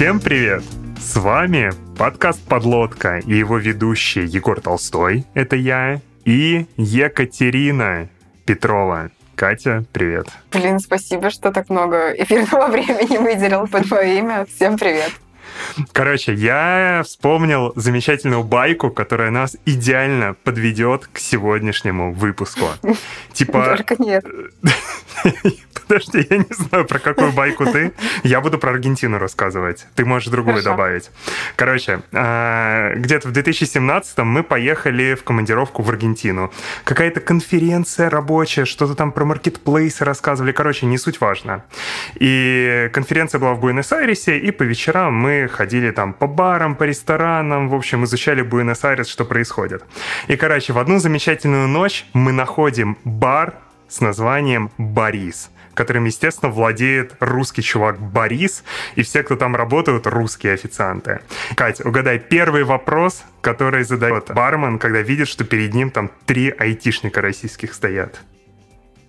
Всем привет! С вами подкаст «Подлодка» и его ведущие Егор Толстой, это я, и Екатерина Петрова. Катя, привет. Блин, спасибо, что так много эфирного времени выделил под мое имя. Всем привет. Короче, я вспомнил замечательную байку, которая нас идеально подведет к сегодняшнему выпуску. Типа... Только нет. Подожди, я не знаю, про какую байку ты. Я буду про Аргентину рассказывать. Ты можешь другую Хорошо. добавить. Короче, а, где-то в 2017 мы поехали в командировку в Аргентину. Какая-то конференция рабочая, что-то там про маркетплейсы рассказывали. Короче, не суть важно. И конференция была в Буэнос-Айресе, и по вечерам мы ходили там по барам, по ресторанам, в общем, изучали Буэнос-Айрес, что происходит. И, короче, в одну замечательную ночь мы находим бар с названием «Борис» которым, естественно, владеет русский чувак Борис, и все, кто там работают, русские официанты. Кать, угадай, первый вопрос, который задает бармен, когда видит, что перед ним там три айтишника российских стоят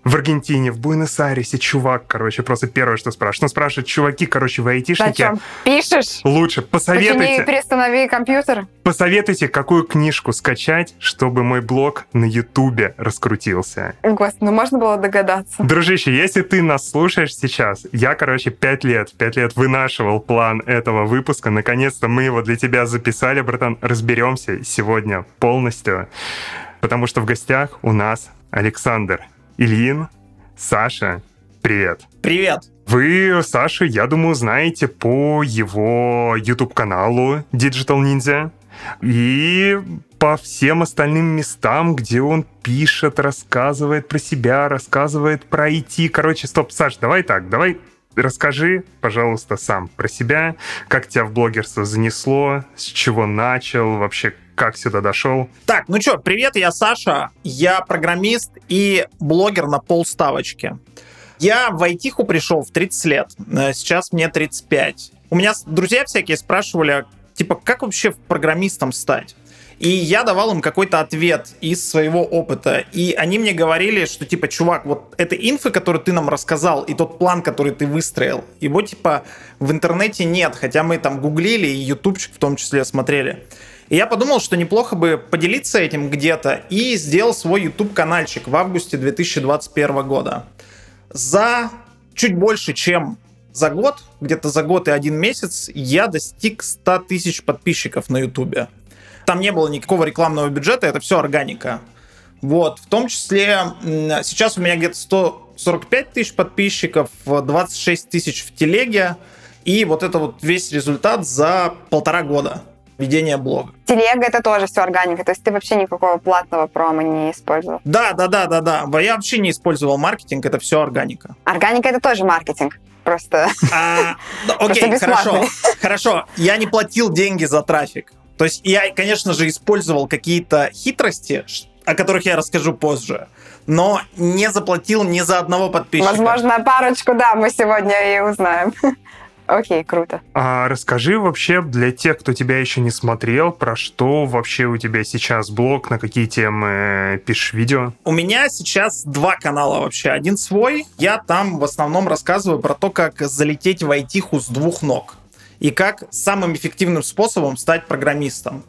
в Аргентине, в Буэнос-Айресе чувак, короче, просто первое, что спрашивает. Ну, спрашивает, чуваки, короче, вы айтишники. Зачем? Пишешь? Лучше. Посоветуйте. Почини, перестанови компьютер. Посоветуйте, какую книжку скачать, чтобы мой блог на Ютубе раскрутился. Господи, ну можно было догадаться. Дружище, если ты нас слушаешь сейчас, я, короче, пять лет, пять лет вынашивал план этого выпуска. Наконец-то мы его для тебя записали, братан. Разберемся сегодня полностью. Потому что в гостях у нас Александр. Ильин, Саша, привет. Привет. Вы, Саша, я думаю, знаете по его YouTube-каналу Digital Ninja и по всем остальным местам, где он пишет, рассказывает про себя, рассказывает про IT. Короче, стоп, Саш, давай так, давай расскажи, пожалуйста, сам про себя, как тебя в блогерство занесло, с чего начал, вообще как сюда дошел? Так, ну что, привет, я Саша, я программист и блогер на полставочки. Я в айтиху пришел в 30 лет, э, сейчас мне 35. У меня друзья всякие спрашивали, типа, как вообще программистом стать? И я давал им какой-то ответ из своего опыта. И они мне говорили, что типа, чувак, вот эта инфа, которую ты нам рассказал, и тот план, который ты выстроил, его типа в интернете нет. Хотя мы там гуглили и ютубчик в том числе смотрели. И я подумал, что неплохо бы поделиться этим где-то и сделал свой YouTube-канальчик в августе 2021 года. За чуть больше, чем за год, где-то за год и один месяц, я достиг 100 тысяч подписчиков на YouTube. Там не было никакого рекламного бюджета, это все органика. Вот, в том числе сейчас у меня где-то 145 тысяч подписчиков, 26 тысяч в телеге, и вот это вот весь результат за полтора года ведения блога. Телега это тоже все органика, то есть ты вообще никакого платного промо не использовал? Да, да, да, да, да. Я вообще не использовал маркетинг, это все органика. Органика это тоже маркетинг. Просто. А, окей, хорошо. Хорошо. Я не платил деньги за трафик. То есть я, конечно же, использовал какие-то хитрости, о которых я расскажу позже но не заплатил ни за одного подписчика. Возможно, парочку, да, мы сегодня и узнаем. Окей, круто. А расскажи вообще для тех, кто тебя еще не смотрел, про что вообще у тебя сейчас блог, на какие темы пишешь видео? У меня сейчас два канала вообще. Один свой. Я там в основном рассказываю про то, как залететь в айтиху с двух ног и как самым эффективным способом стать программистом.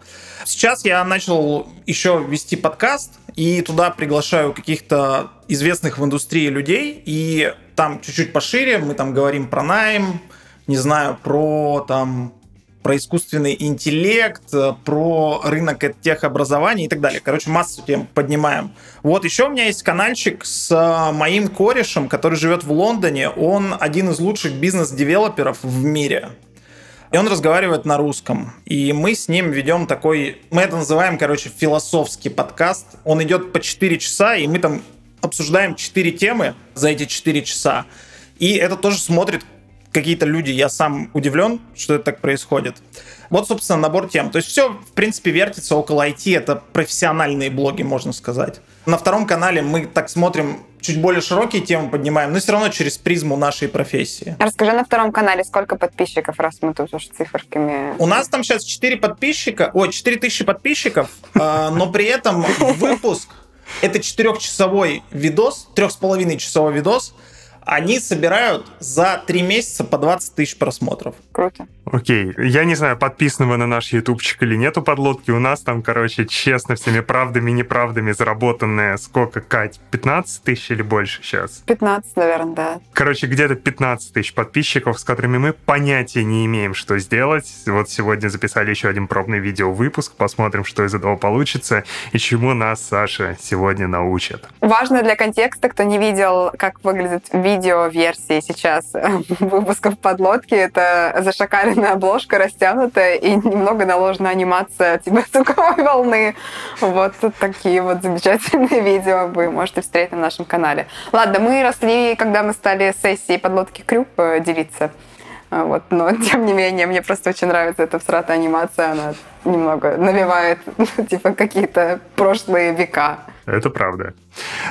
Сейчас я начал еще вести подкаст, и туда приглашаю каких-то известных в индустрии людей, и там чуть-чуть пошире мы там говорим про найм, не знаю, про там про искусственный интеллект, про рынок техобразования и так далее. Короче, массу тем поднимаем. Вот еще у меня есть каналчик с моим корешем, который живет в Лондоне. Он один из лучших бизнес-девелоперов в мире. И он разговаривает на русском. И мы с ним ведем такой, мы это называем, короче, философский подкаст. Он идет по 4 часа, и мы там обсуждаем 4 темы за эти 4 часа. И это тоже смотрит какие-то люди, я сам удивлен, что это так происходит. Вот, собственно, набор тем. То есть все, в принципе, вертится около IT. Это профессиональные блоги, можно сказать. На втором канале мы так смотрим чуть более широкие темы поднимаем, но все равно через призму нашей профессии. Расскажи на втором канале, сколько подписчиков, раз мы тут уж циферками... У нас там сейчас 4 подписчика, ой, 4 тысячи подписчиков, а, но при этом выпуск это четырехчасовой видос, трех с половиной часовой видос, они собирают за три месяца по 20 тысяч просмотров. Круто. Окей, я не знаю, подписаны вы на наш ютубчик или нету подлодки. У нас там, короче, честно, всеми правдами и неправдами заработанные, сколько, Кать, 15 тысяч или больше сейчас? 15, наверное, да. Короче, где-то 15 тысяч подписчиков, с которыми мы понятия не имеем, что сделать. Вот сегодня записали еще один пробный видеовыпуск, посмотрим, что из этого получится и чему нас Саша сегодня научит. Важно для контекста, кто не видел, как выглядит видео-версии сейчас выпусков подлодки, это зашакаленная обложка, растянутая и немного наложена анимация типа звуковой волны. Вот такие вот замечательные видео вы можете встретить на нашем канале. Ладно, мы росли, когда мы стали сессией подлодки Крюк э, делиться. А, вот, но тем не менее, мне просто очень нравится эта всратая анимация, она немного навевает, типа, какие-то прошлые века. Это правда.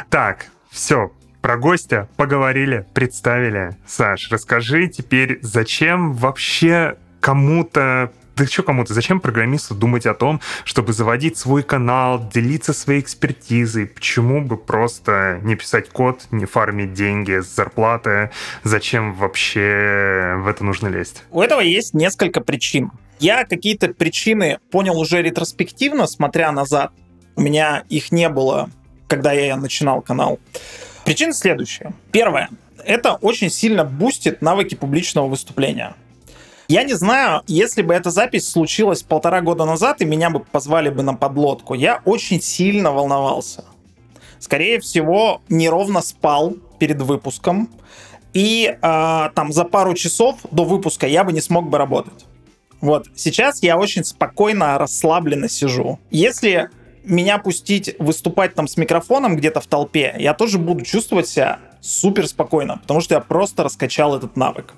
Так, все, про гостя поговорили, представили. Саш, расскажи теперь, зачем вообще кому-то да что кому-то, зачем программисту думать о том, чтобы заводить свой канал, делиться своей экспертизой? Почему бы просто не писать код, не фармить деньги с зарплаты? Зачем вообще в это нужно лезть? У этого есть несколько причин. Я какие-то причины понял уже ретроспективно, смотря назад. У меня их не было, когда я начинал канал. Причина следующая. Первое. Это очень сильно бустит навыки публичного выступления. Я не знаю, если бы эта запись случилась полтора года назад, и меня бы позвали бы на подлодку, я очень сильно волновался. Скорее всего, неровно спал перед выпуском, и э, там за пару часов до выпуска я бы не смог бы работать. Вот, сейчас я очень спокойно, расслабленно сижу. Если меня пустить выступать там с микрофоном где-то в толпе, я тоже буду чувствовать себя супер спокойно, потому что я просто раскачал этот навык.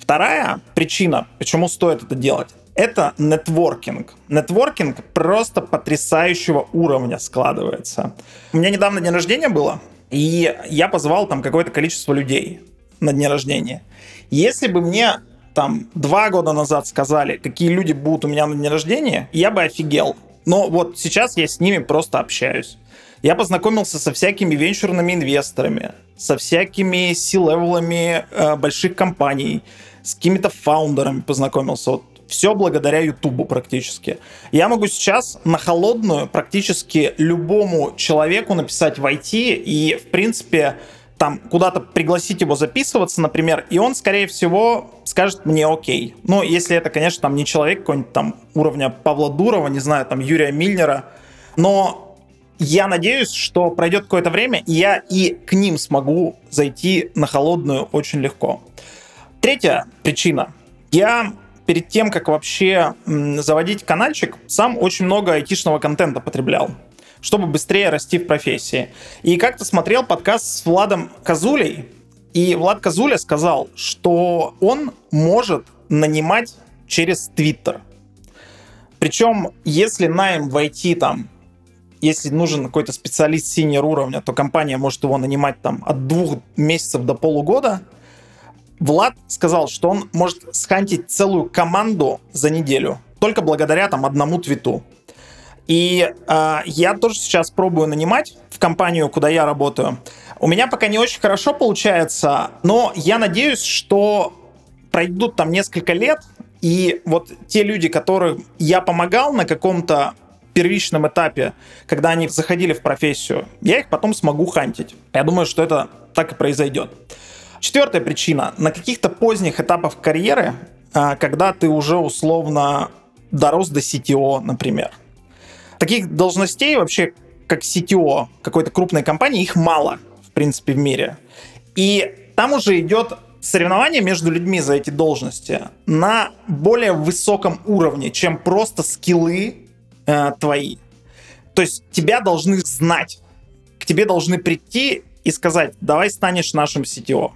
Вторая причина, почему стоит это делать, это нетворкинг. Нетворкинг просто потрясающего уровня складывается. У меня недавно день рождения было, и я позвал там какое-то количество людей на день рождения. Если бы мне там два года назад сказали, какие люди будут у меня на день рождения, я бы офигел. Но вот сейчас я с ними просто общаюсь. Я познакомился со всякими венчурными инвесторами, со всякими C-левелами э, больших компаний, с какими-то фаундерами познакомился. Вот все благодаря Ютубу практически. Я могу сейчас на холодную практически любому человеку написать в IT и, в принципе, там куда-то пригласить его записываться, например, и он, скорее всего, скажет мне окей. Ну, если это, конечно, там не человек какой-нибудь там уровня Павла Дурова, не знаю, там Юрия Мильнера, но я надеюсь, что пройдет какое-то время, и я и к ним смогу зайти на холодную очень легко. Третья причина. Я перед тем, как вообще заводить каналчик, сам очень много айтишного контента потреблял чтобы быстрее расти в профессии. И как-то смотрел подкаст с Владом Казулей, и Влад Казуля сказал, что он может нанимать через Твиттер. Причем, если найм в IT там, если нужен какой-то специалист синер уровня, то компания может его нанимать там от двух месяцев до полугода – Влад сказал, что он может схантить целую команду за неделю только благодаря там одному твиту. И э, я тоже сейчас пробую нанимать в компанию, куда я работаю. У меня пока не очень хорошо получается, но я надеюсь, что пройдут там несколько лет, и вот те люди, которым я помогал на каком-то первичном этапе, когда они заходили в профессию, я их потом смогу хантить. Я думаю, что это так и произойдет. Четвертая причина. На каких-то поздних этапах карьеры, а, когда ты уже условно дорос до CTO, например. Таких должностей вообще, как CTO какой-то крупной компании, их мало, в принципе, в мире. И там уже идет соревнование между людьми за эти должности на более высоком уровне, чем просто скиллы э, твои. То есть тебя должны знать, к тебе должны прийти и сказать, давай станешь нашим CTO.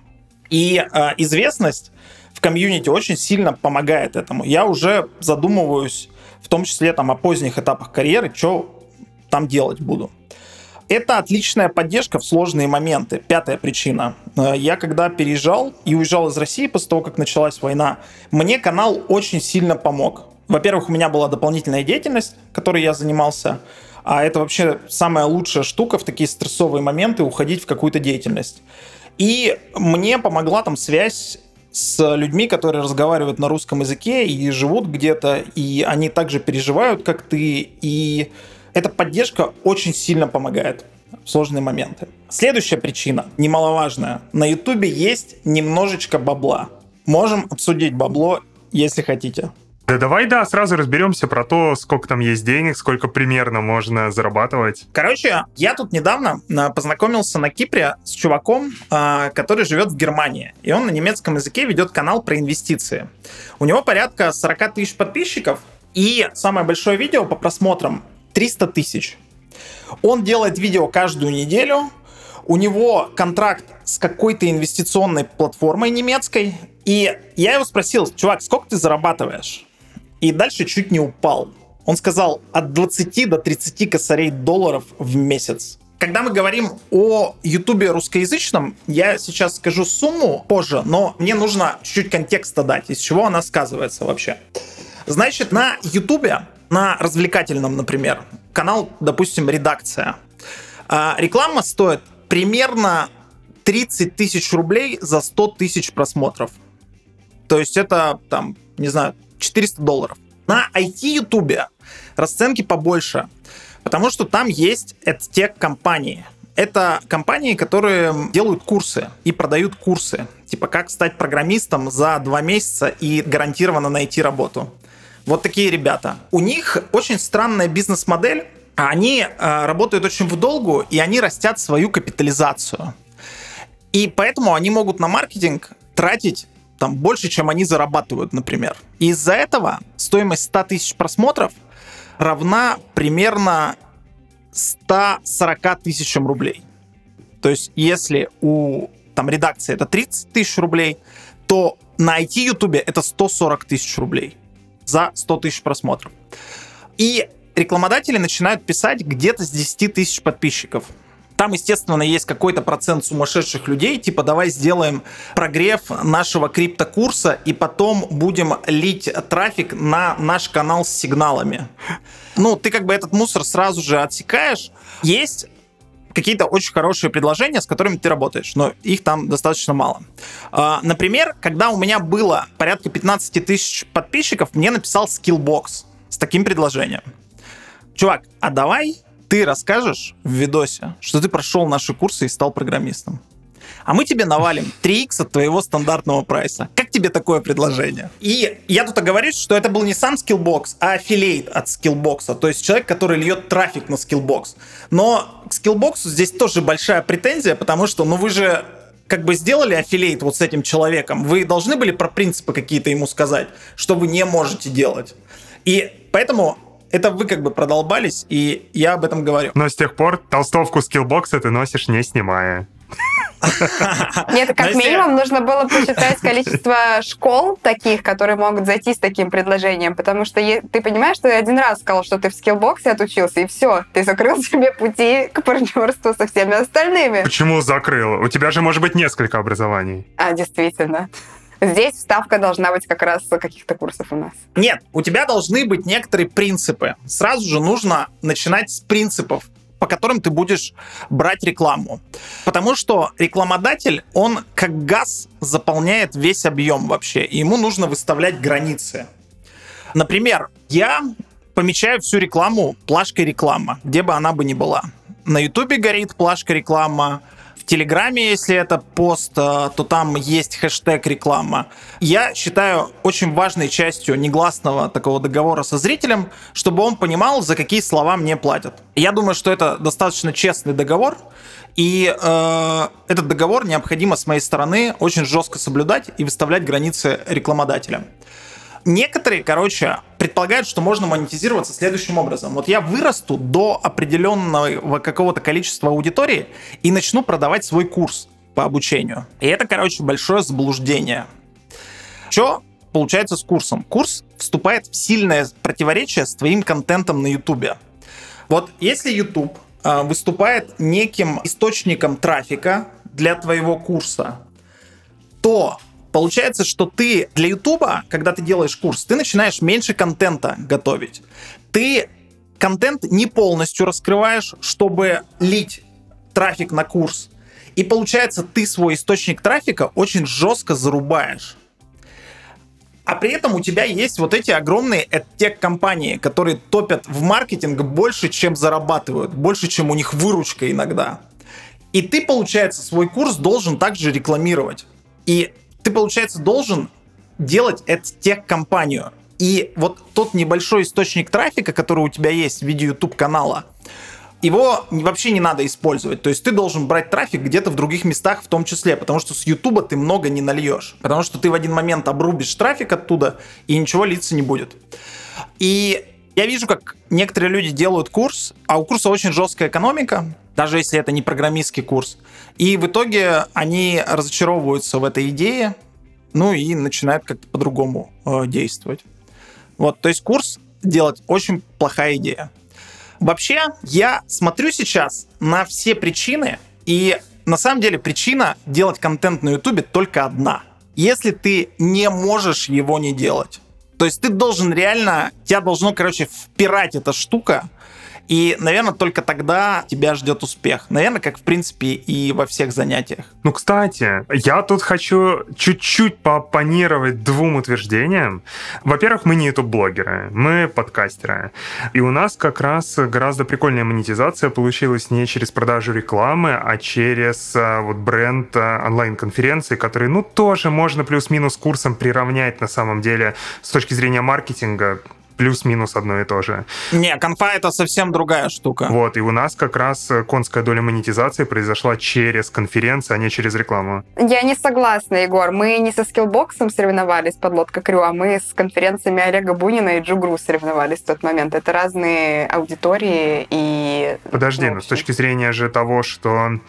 И э, известность в комьюнити очень сильно помогает этому. Я уже задумываюсь, в том числе там о поздних этапах карьеры, что там делать буду. Это отличная поддержка в сложные моменты. Пятая причина. Э, я когда переезжал и уезжал из России после того, как началась война, мне канал очень сильно помог. Во-первых, у меня была дополнительная деятельность, которой я занимался. А это вообще самая лучшая штука в такие стрессовые моменты уходить в какую-то деятельность. И мне помогла там связь с людьми, которые разговаривают на русском языке и живут где-то, и они также переживают, как ты, и эта поддержка очень сильно помогает в сложные моменты. Следующая причина, немаловажная. На Ютубе есть немножечко бабла. Можем обсудить бабло, если хотите. Да давай, да, сразу разберемся про то, сколько там есть денег, сколько примерно можно зарабатывать. Короче, я тут недавно а, познакомился на Кипре с чуваком, а, который живет в Германии. И он на немецком языке ведет канал про инвестиции. У него порядка 40 тысяч подписчиков. И самое большое видео по просмотрам 300 тысяч. Он делает видео каждую неделю. У него контракт с какой-то инвестиционной платформой немецкой. И я его спросил, чувак, сколько ты зарабатываешь? И дальше чуть не упал. Он сказал от 20 до 30 косарей долларов в месяц. Когда мы говорим о Ютубе русскоязычном, я сейчас скажу сумму позже, но мне нужно чуть-чуть контекста дать, из чего она сказывается вообще. Значит, на Ютубе, на развлекательном, например, канал, допустим, редакция, а, реклама стоит примерно 30 тысяч рублей за 100 тысяч просмотров. То есть это, там, не знаю, 400 долларов. На IT-ютубе расценки побольше, потому что там есть тех компании. Это компании, которые делают курсы и продают курсы. Типа, как стать программистом за два месяца и гарантированно найти работу. Вот такие ребята. У них очень странная бизнес-модель. Они э, работают очень в долгу, и они растят свою капитализацию. И поэтому они могут на маркетинг тратить там больше, чем они зарабатывают, например. из-за этого стоимость 100 тысяч просмотров равна примерно 140 тысячам рублей. То есть, если у там редакции это 30 тысяч рублей, то на IT Ютубе это 140 тысяч рублей за 100 тысяч просмотров. И рекламодатели начинают писать где-то с 10 тысяч подписчиков. Там, естественно, есть какой-то процент сумасшедших людей, типа давай сделаем прогрев нашего криптокурса и потом будем лить трафик на наш канал с сигналами. Ну, ты как бы этот мусор сразу же отсекаешь. Есть какие-то очень хорошие предложения, с которыми ты работаешь, но их там достаточно мало. А, например, когда у меня было порядка 15 тысяч подписчиков, мне написал Skillbox с таким предложением. Чувак, а давай ты расскажешь в видосе, что ты прошел наши курсы и стал программистом. А мы тебе навалим 3x от твоего стандартного прайса. Как тебе такое предложение? И я тут оговорюсь, что это был не сам Skillbox, а аффилейт от Skillbox. То есть человек, который льет трафик на Skillbox. Но к Skillbox здесь тоже большая претензия, потому что, ну вы же как бы сделали аффилейт вот с этим человеком, вы должны были про принципы какие-то ему сказать, что вы не можете делать. И поэтому это вы как бы продолбались, и я об этом говорю. Но с тех пор толстовку скиллбокса ты носишь не снимая. Нет, как минимум нужно было посчитать количество школ таких, которые могут зайти с таким предложением, потому что ты понимаешь, что ты один раз сказал, что ты в скиллбоксе отучился, и все, ты закрыл себе пути к партнерству со всеми остальными. Почему закрыл? У тебя же может быть несколько образований. А, действительно. Здесь вставка должна быть как раз каких-то курсов у нас. Нет, у тебя должны быть некоторые принципы. Сразу же нужно начинать с принципов по которым ты будешь брать рекламу. Потому что рекламодатель, он как газ заполняет весь объем вообще, и ему нужно выставлять границы. Например, я помечаю всю рекламу плашкой реклама, где бы она бы ни была. На Ютубе горит плашка реклама, Телеграме, если это пост, э, то там есть хэштег реклама. Я считаю очень важной частью негласного такого договора со зрителем, чтобы он понимал, за какие слова мне платят. Я думаю, что это достаточно честный договор, и э, этот договор необходимо с моей стороны очень жестко соблюдать и выставлять границы рекламодателям. Некоторые, короче, предполагают, что можно монетизироваться следующим образом. Вот я вырасту до определенного какого-то количества аудитории и начну продавать свой курс по обучению. И это, короче, большое заблуждение. Что получается с курсом? Курс вступает в сильное противоречие с твоим контентом на YouTube. Вот если YouTube э, выступает неким источником трафика для твоего курса, то Получается, что ты для Ютуба, когда ты делаешь курс, ты начинаешь меньше контента готовить. Ты контент не полностью раскрываешь, чтобы лить трафик на курс. И получается, ты свой источник трафика очень жестко зарубаешь. А при этом у тебя есть вот эти огромные тех-компании, которые топят в маркетинг больше, чем зарабатывают, больше, чем у них выручка иногда. И ты, получается, свой курс должен также рекламировать. И ты, получается, должен делать эту тех-компанию. И вот тот небольшой источник трафика, который у тебя есть в виде YouTube канала, его вообще не надо использовать. То есть ты должен брать трафик где-то в других местах в том числе, потому что с YouTube ты много не нальешь. Потому что ты в один момент обрубишь трафик оттуда, и ничего литься не будет. И я вижу, как некоторые люди делают курс, а у курса очень жесткая экономика, даже если это не программистский курс. И в итоге они разочаровываются в этой идее, ну и начинают как-то по-другому э, действовать. Вот, то есть курс делать очень плохая идея. Вообще, я смотрю сейчас на все причины, и на самом деле причина делать контент на Ютубе только одна. Если ты не можешь его не делать. То есть ты должен реально, тебя должно, короче, впирать эта штука, и, наверное, только тогда тебя ждет успех. Наверное, как в принципе и во всех занятиях. Ну, кстати, я тут хочу чуть-чуть поопонировать двум утверждениям. Во-первых, мы не YouTube-блогеры, мы подкастеры. И у нас как раз гораздо прикольная монетизация получилась не через продажу рекламы, а через а, вот бренд а, онлайн-конференции, который, ну, тоже можно плюс-минус курсом приравнять на самом деле с точки зрения маркетинга плюс-минус одно и то же. Не, конфа это совсем другая штука. Вот, и у нас как раз конская доля монетизации произошла через конференции, а не через рекламу. Я не согласна, Егор. Мы не со скиллбоксом соревновались под лодка Крю, а мы с конференциями Олега Бунина и Джугру соревновались в тот момент. Это разные аудитории и... Подожди, ну, ну с точки зрения же того, что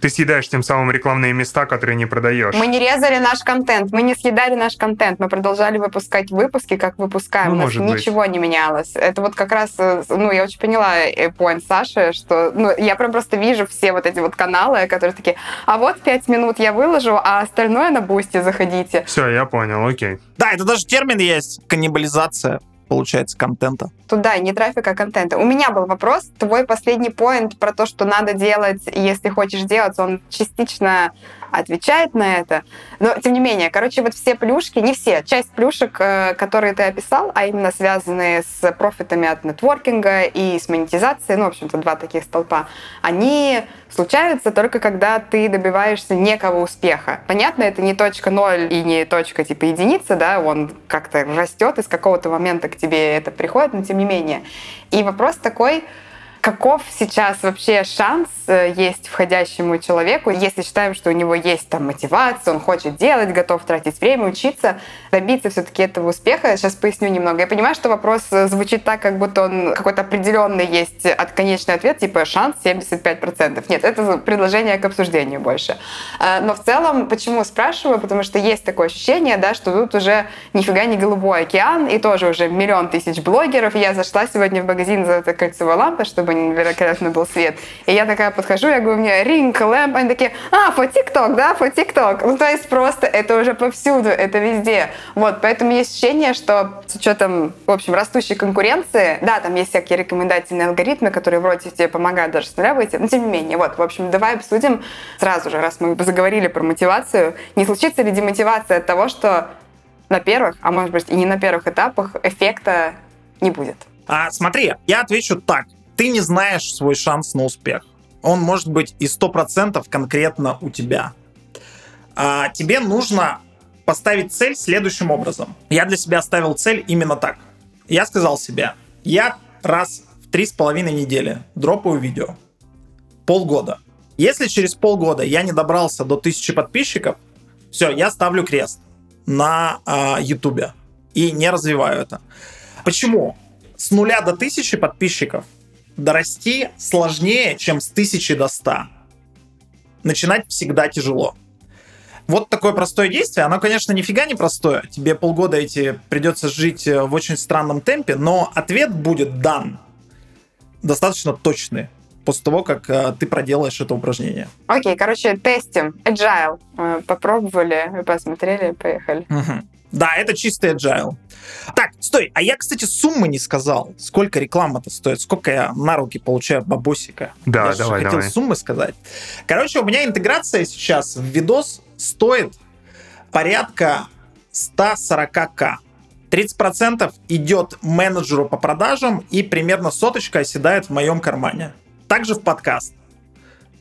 ты съедаешь тем самым рекламные места, которые не продаешь. Мы не резали наш контент, мы не съедали наш контент, мы продолжали выпускать выпуски, как выпускаем. Ну, У нас ничего быть. не менялось. Это вот как раз, э, ну, я очень поняла point Саши, что, ну, я прям просто вижу все вот эти вот каналы, которые такие, а вот пять минут я выложу, а остальное на бусте заходите. Все, я понял, окей. Да, это даже термин есть, каннибализация получается, контента. Туда, не трафика, а контента. У меня был вопрос. Твой последний поинт про то, что надо делать, если хочешь делать, он частично отвечает на это. Но, тем не менее, короче, вот все плюшки, не все, часть плюшек, э, которые ты описал, а именно связанные с профитами от нетворкинга и с монетизацией, ну, в общем-то, два таких столпа, они случаются только когда ты добиваешься некого успеха. Понятно, это не точка ноль и не точка типа единица, да, он как-то растет, и с какого-то момента к тебе это приходит, но тем не менее. И вопрос такой, Каков сейчас вообще шанс э, есть входящему человеку, если считаем, что у него есть там мотивация, он хочет делать, готов тратить время, учиться, добиться все-таки этого успеха? Сейчас поясню немного. Я понимаю, что вопрос э, звучит так, как будто он какой-то определенный есть от конечный ответ, типа шанс 75%. Нет, это предложение к обсуждению больше. Э, но в целом, почему спрашиваю? Потому что есть такое ощущение, да, что тут уже нифига не голубой океан, и тоже уже миллион тысяч блогеров. Я зашла сегодня в магазин за этой кольцевой лампой, чтобы чтобы невероятно был свет. И я такая подхожу, я говорю, у меня ринг, лэмп, они такие, а, фо ТикТок, да, фо ТикТок. Ну, то есть просто это уже повсюду, это везде. Вот, поэтому есть ощущение, что с учетом, в общем, растущей конкуренции, да, там есть всякие рекомендательные алгоритмы, которые вроде тебе помогают даже с нуля выйти, но тем не менее, вот, в общем, давай обсудим сразу же, раз мы заговорили про мотивацию, не случится ли демотивация от того, что на первых, а может быть и не на первых этапах эффекта не будет? А, смотри, я отвечу так ты не знаешь свой шанс на успех. Он может быть и 100% конкретно у тебя. А тебе нужно поставить цель следующим образом. Я для себя ставил цель именно так. Я сказал себе, я раз в три с половиной недели дропаю видео. Полгода. Если через полгода я не добрался до тысячи подписчиков, все, я ставлю крест на Ютубе э, и не развиваю это. Почему? С нуля до тысячи подписчиков дорасти сложнее, чем с 1000 до 100. Начинать всегда тяжело. Вот такое простое действие, оно, конечно, нифига не простое. Тебе полгода эти придется жить э, в очень странном темпе, но ответ будет дан достаточно точный после того, как э, ты проделаешь это упражнение. Окей, okay, короче, тестим. Agile. Э, попробовали, посмотрели, поехали. Угу. Да, это чистый agile. Так, стой, а я, кстати, суммы не сказал. Сколько реклама-то стоит? Сколько я на руки получаю бабосика? Да, я давай, хотел давай. суммы сказать. Короче, у меня интеграция сейчас в видос стоит порядка 140к. 30% идет менеджеру по продажам и примерно соточка оседает в моем кармане. Также в подкаст.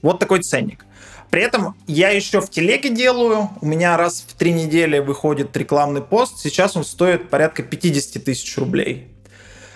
Вот такой ценник. При этом я еще в телеге делаю. У меня раз в три недели выходит рекламный пост. Сейчас он стоит порядка 50 тысяч рублей.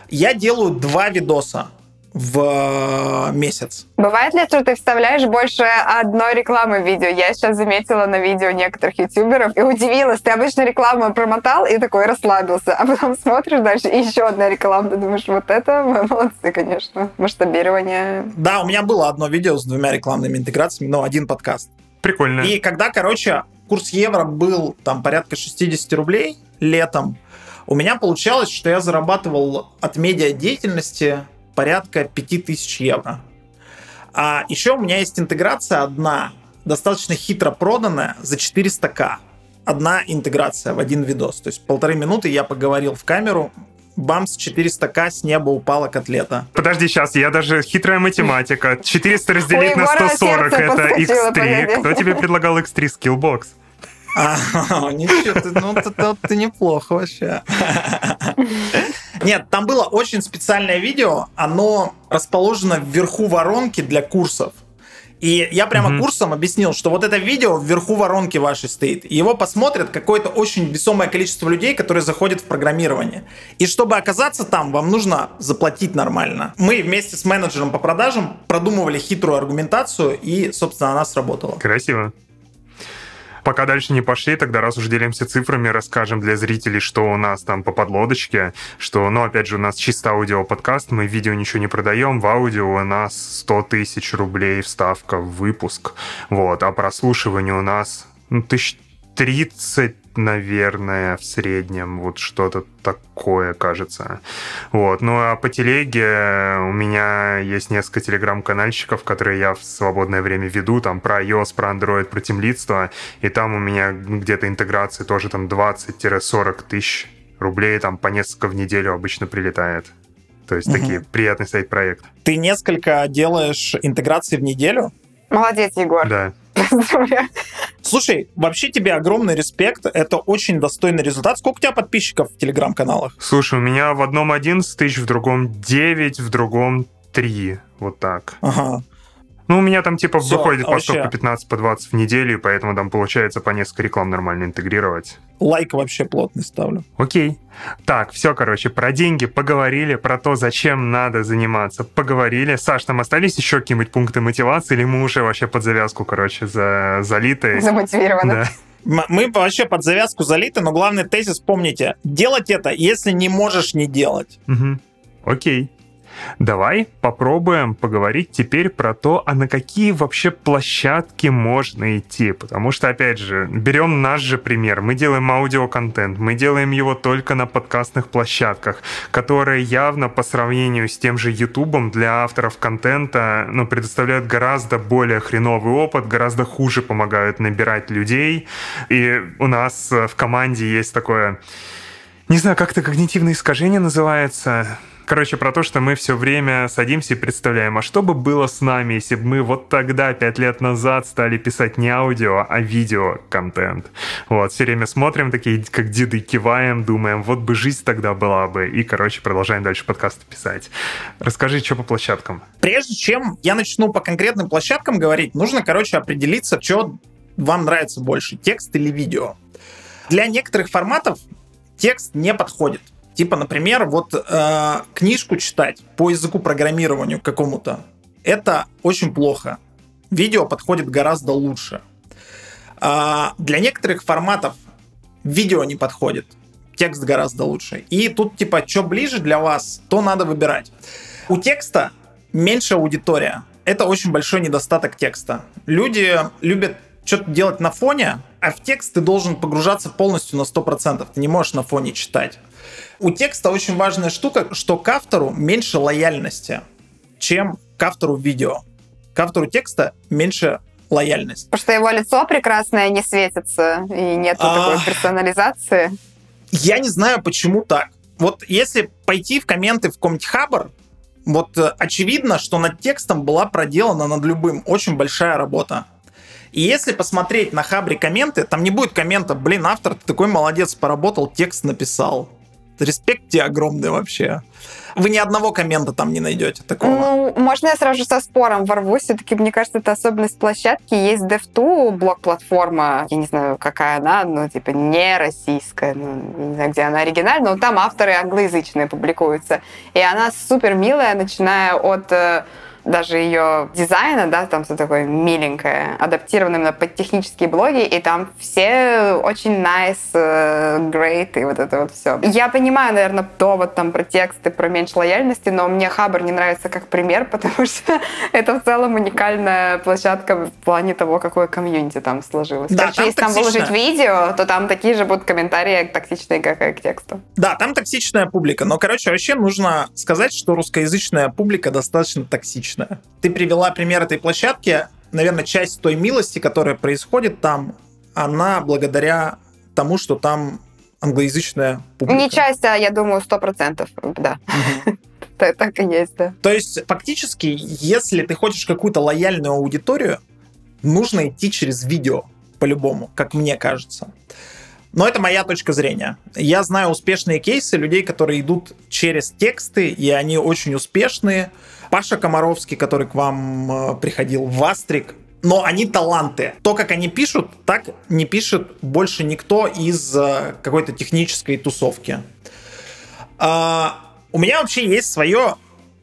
Я делаю два видоса в э, месяц. Бывает ли, что ты вставляешь больше одной рекламы в видео? Я сейчас заметила на видео некоторых ютуберов и удивилась. Ты обычно рекламу промотал и такой расслабился, а потом смотришь дальше и еще одна реклама. Ты думаешь, вот это вы молодцы, конечно. Масштабирование. Да, у меня было одно видео с двумя рекламными интеграциями, но один подкаст. Прикольно. И когда, короче, курс евро был там порядка 60 рублей летом, у меня получалось, что я зарабатывал от медиадеятельности порядка 5000 евро. А еще у меня есть интеграция одна, достаточно хитро проданная, за 400к. Одна интеграция в один видос. То есть полторы минуты я поговорил в камеру, бамс, 400к, с неба упала котлета. Подожди, сейчас, я даже хитрая математика. 400 разделить У на Егора 140 сердце это подскочило, x3. погоди. Кто тебе предлагал x3 Skillbox? А, ничего, ты, ну ты, ты- ты неплохо вообще. Нет, там было очень специальное видео, оно расположено вверху воронки для курсов. И я прямо Мгм. курсом объяснил, что вот это видео вверху воронки вашей стоит. И его посмотрят какое-то очень весомое количество людей, которые заходят в программирование. И чтобы оказаться там, вам нужно заплатить нормально. Мы вместе с менеджером по продажам продумывали хитрую аргументацию, и, собственно, она сработала. Красиво. Пока дальше не пошли, тогда раз уж делимся цифрами, расскажем для зрителей, что у нас там по подлодочке, что, ну, опять же, у нас чисто аудиоподкаст, мы видео ничего не продаем, в аудио у нас 100 тысяч рублей вставка в выпуск, вот, а прослушивание у нас, ну, тысяч 30, наверное, в среднем, вот что-то такое, кажется. Вот. Ну а по телеге у меня есть несколько телеграм-канальщиков, которые я в свободное время веду, там про iOS, про Android, про темлидство, и там у меня где-то интеграции тоже там 20-40 тысяч рублей, там по несколько в неделю обычно прилетает. То есть Мгм. такие приятный сайт-проект. Ты несколько делаешь интеграций в неделю, Молодец, Егор. Да. Поздравляю. Слушай, вообще тебе огромный респект. Это очень достойный результат. Сколько у тебя подписчиков в телеграм-каналах? Слушай, у меня в одном 11 тысяч, в другом 9, в другом 3. Вот так. Ага. Ну, у меня там типа Всё, выходит по вообще. 100, по 15, по 20 в неделю, и поэтому там получается по несколько реклам нормально интегрировать. Лайк вообще плотный ставлю. Окей. Так, все, короче, про деньги поговорили, про то, зачем надо заниматься, поговорили. Саш, там остались еще какие-нибудь пункты мотивации, или мы уже вообще под завязку, короче, за... залиты? Замотивировано. Да. Мы вообще под завязку залиты, но главный тезис помните. Делать это, если не можешь не делать. Мгм. Окей. Давай попробуем поговорить теперь про то, а на какие вообще площадки можно идти. Потому что, опять же, берем наш же пример. Мы делаем аудиоконтент, мы делаем его только на подкастных площадках, которые явно по сравнению с тем же Ютубом для авторов контента ну, предоставляют гораздо более хреновый опыт, гораздо хуже помогают набирать людей. И у нас э, в команде есть такое не знаю, как это когнитивное искажение называется. Короче, про то, что мы все время садимся и представляем, а что бы было с нами, если бы мы вот тогда, пять лет назад, стали писать не аудио, а видео контент. Вот, все время смотрим такие, как деды, киваем, думаем, вот бы жизнь тогда была бы. И, короче, продолжаем дальше подкасты писать. Расскажи, что по площадкам. Прежде чем я начну по конкретным площадкам говорить, нужно, короче, определиться, что вам нравится больше, текст или видео. Для некоторых форматов текст не подходит. Типа, например, вот э, книжку читать по языку программированию какому-то, это очень плохо. Видео подходит гораздо лучше. А для некоторых форматов видео не подходит, текст гораздо лучше. И тут, типа, что ближе для вас, то надо выбирать. У текста меньше аудитория. Это очень большой недостаток текста. Люди любят что-то делать на фоне, а в текст ты должен погружаться полностью на 100%. Ты не можешь на фоне читать. У текста очень важная штука, что к автору меньше лояльности, чем к автору видео. К автору текста меньше лояльность. Потому что его лицо прекрасное не светится, и нет А. такой персонализации. Я не знаю, почему так. Вот если пойти в комменты в каком-нибудь Хабр, вот э, очевидно, что над текстом была проделана над любым очень большая работа. И если посмотреть на Хабре комменты, там не будет коммента, блин, автор, ты такой молодец, поработал, текст написал. Респект тебе огромный вообще. Вы ни одного коммента там не найдете такого. Ну, можно я сразу со спором ворвусь? Все-таки, мне кажется, это особенность площадки. Есть Dev2, блок-платформа, я не знаю, какая она, но типа не российская, ну, не знаю, где она оригинальная, но там авторы англоязычные публикуются. И она супер милая, начиная от э, даже ее дизайна, да, там все такое миленькое, адаптировано именно под технические блоги, и там все очень nice, uh, great, и вот это вот все. Я понимаю, наверное, довод там про тексты, про меньше лояльности, но мне Хабр не нравится как пример, потому что это в целом уникальная площадка в плане того, какое комьюнити там сложилось. Да, Короче, там если там выложить видео, то там такие же будут комментарии токсичные, как и к тексту. Да, там токсичная публика. Но, короче, вообще нужно сказать, что русскоязычная публика достаточно токсичная. Ты привела пример этой площадки. Наверное, часть той милости, которая происходит там, она благодаря тому, что там англоязычная публика. Не часть, а я думаю, сто процентов, да. Так так и есть, да. То есть, фактически, если ты хочешь какую-то лояльную аудиторию, нужно идти через видео, по-любому, как мне кажется. Но это моя точка зрения. Я знаю успешные кейсы людей, которые идут через тексты, и они очень успешные. Паша Комаровский, который к вам э, приходил, Вастрик, но они таланты. То, как они пишут, так не пишет больше никто из э, какой-то технической тусовки. А, у меня вообще есть свое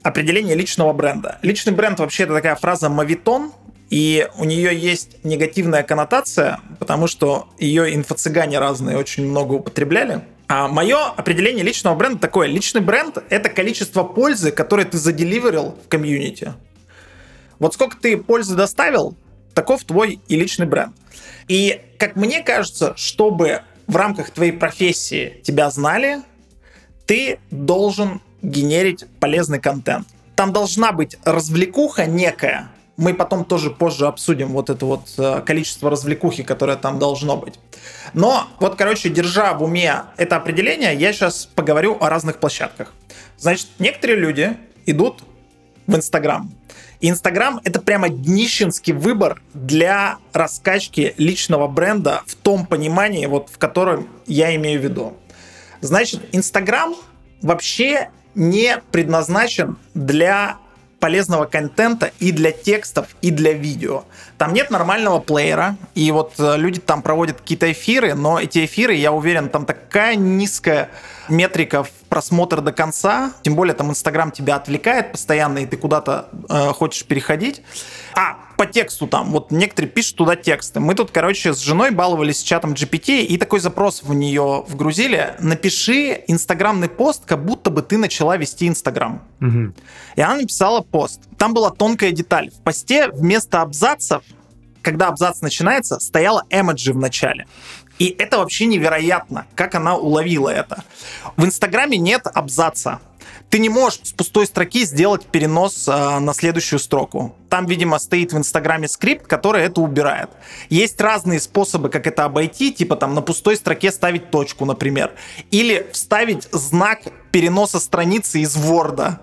определение личного бренда. Личный бренд вообще это такая фраза мавитон, и у нее есть негативная коннотация, потому что ее инфо-цыгане разные очень много употребляли. А мое определение личного бренда такое. Личный бренд — это количество пользы, которое ты заделиверил в комьюнити. Вот сколько ты пользы доставил, таков твой и личный бренд. И, как мне кажется, чтобы в рамках твоей профессии тебя знали, ты должен генерить полезный контент. Там должна быть развлекуха некая. Мы потом тоже позже обсудим вот это вот э, количество развлекухи, которое там должно быть. Но вот, короче, держа в уме это определение, я сейчас поговорю о разных площадках. Значит, некоторые люди идут в Инстаграм. Инстаграм — это прямо днищенский выбор для раскачки личного бренда в том понимании, вот в котором я имею в виду. Значит, Инстаграм вообще не предназначен для полезного контента и для текстов, и для видео. Там нет нормального плеера, и вот э, люди там проводят какие-то эфиры, но эти эфиры, я уверен, там такая низкая метрика в просмотр до конца, тем более там Инстаграм тебя отвлекает постоянно, и ты куда-то э, хочешь переходить. А, по тексту там, вот некоторые пишут туда тексты. Мы тут, короче, с женой баловались чатом GPT, и такой запрос в нее вгрузили. Напиши инстаграмный пост, как будто бы ты начала вести Инстаграм. Мгм. И она написала пост. Там была тонкая деталь. В посте вместо абзацев, когда абзац начинается, стояла эмоджи в начале. И это вообще невероятно, как она уловила это. В Инстаграме нет абзаца. Ты не можешь с пустой строки сделать перенос э, на следующую строку. Там, видимо, стоит в Инстаграме скрипт, который это убирает. Есть разные способы, как это обойти, типа там на пустой строке ставить точку, например. Или вставить знак переноса страницы из Word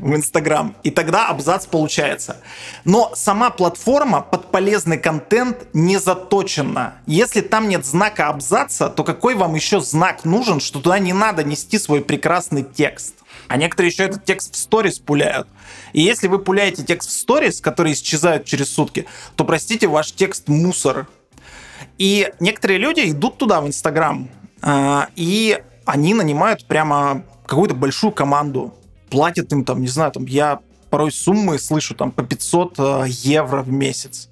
в Инстаграм. И тогда абзац получается. Но сама платформа под полезный контент не заточена. Если там нет знака абзаца, то какой вам еще знак нужен, что туда не надо нести свой прекрасный текст? А некоторые еще этот текст в сторис пуляют. И если вы пуляете текст в сторис, который исчезают через сутки, то, простите, ваш текст мусор. И некоторые люди идут туда, в Инстаграм, а, и они нанимают прямо какую-то большую команду. Платят им там, не знаю, там я порой суммы слышу там по 500 э, евро в месяц.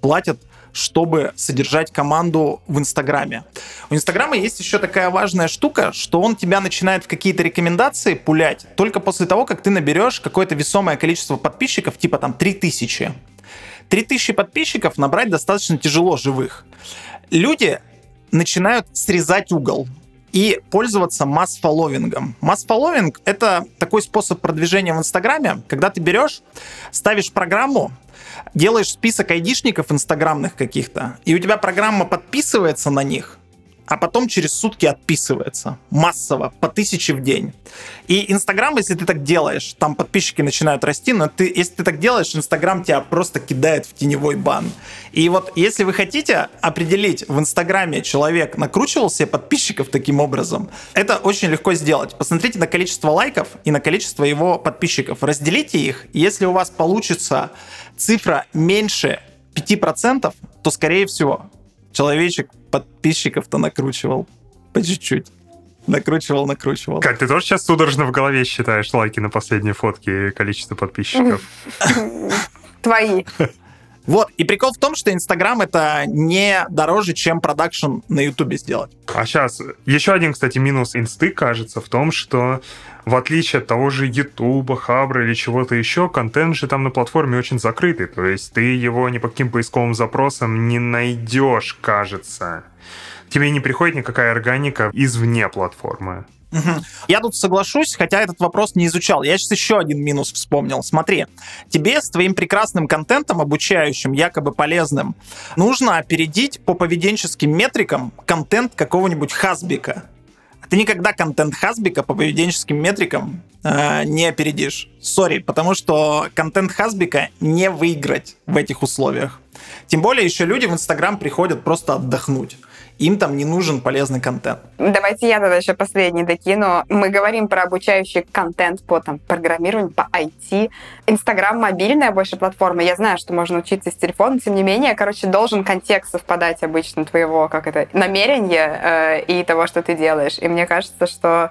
Платят чтобы содержать команду в Инстаграме. У Инстаграма есть еще такая важная штука, что он тебя начинает в какие-то рекомендации пулять только после того, как ты наберешь какое-то весомое количество подписчиков, типа там 3000. 3000 подписчиков набрать достаточно тяжело живых. Люди начинают срезать угол и пользоваться масс-фолловингом. Масс-фолловинг — это такой способ продвижения в Инстаграме, когда ты берешь, ставишь программу, делаешь список айдишников инстаграмных каких-то, и у тебя программа подписывается на них, а потом через сутки отписывается массово, по тысяче в день. И Инстаграм, если ты так делаешь, там подписчики начинают расти, но ты, если ты так делаешь, Инстаграм тебя просто кидает в теневой бан. И вот если вы хотите определить в Инстаграме человек накручивал себе подписчиков таким образом, это очень легко сделать. Посмотрите на количество лайков и на количество его подписчиков. Разделите их, если у вас получится цифра меньше 5%, то, скорее всего, человечек подписчиков-то накручивал по чуть-чуть. Накручивал, накручивал. Кать, ты тоже сейчас судорожно в голове считаешь лайки на последние фотки и количество подписчиков? Твои. Вот, и прикол в том, что Инстаграм это не дороже, чем продакшн на Ютубе сделать. А сейчас, еще один, кстати, минус инсты, кажется, в том, что в отличие от того же Ютуба, Хабра или чего-то еще, контент же там на платформе очень закрытый. То есть ты его ни по каким поисковым запросам не найдешь, кажется. Тебе не приходит никакая органика извне платформы. Я тут соглашусь, хотя этот вопрос не изучал. Я сейчас еще один минус вспомнил. Смотри, тебе с твоим прекрасным контентом, обучающим, якобы полезным, нужно опередить по поведенческим метрикам контент какого-нибудь Хасбика. Ты никогда контент Хасбика по поведенческим метрикам э, не опередишь. Сори, потому что контент Хасбика не выиграть в этих условиях. Тем более еще люди в Инстаграм приходят просто отдохнуть им там не нужен полезный контент. Давайте я тогда еще последний докину. Мы говорим про обучающий контент по там, программированию, по IT. Инстаграм мобильная больше платформа. Я знаю, что можно учиться с телефона, тем не менее, короче, должен контекст совпадать обычно твоего, как это, намерения э, и того, что ты делаешь. И мне кажется, что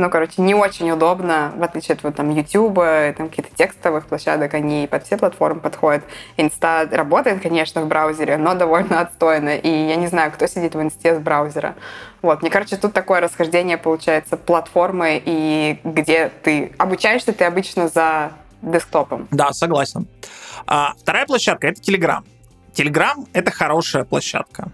ну, короче, не очень удобно, в отличие от вот, там YouTube, там каких-то текстовых площадок, они под все платформы подходят. Инста работает, конечно, в браузере, но довольно отстойно, и я не знаю, кто сидит в инсте с браузера. Вот, мне кажется, тут такое расхождение получается платформы, и где ты обучаешься, ты обычно за десктопом. Да, согласен. А, вторая площадка — это Telegram. Telegram — это хорошая площадка.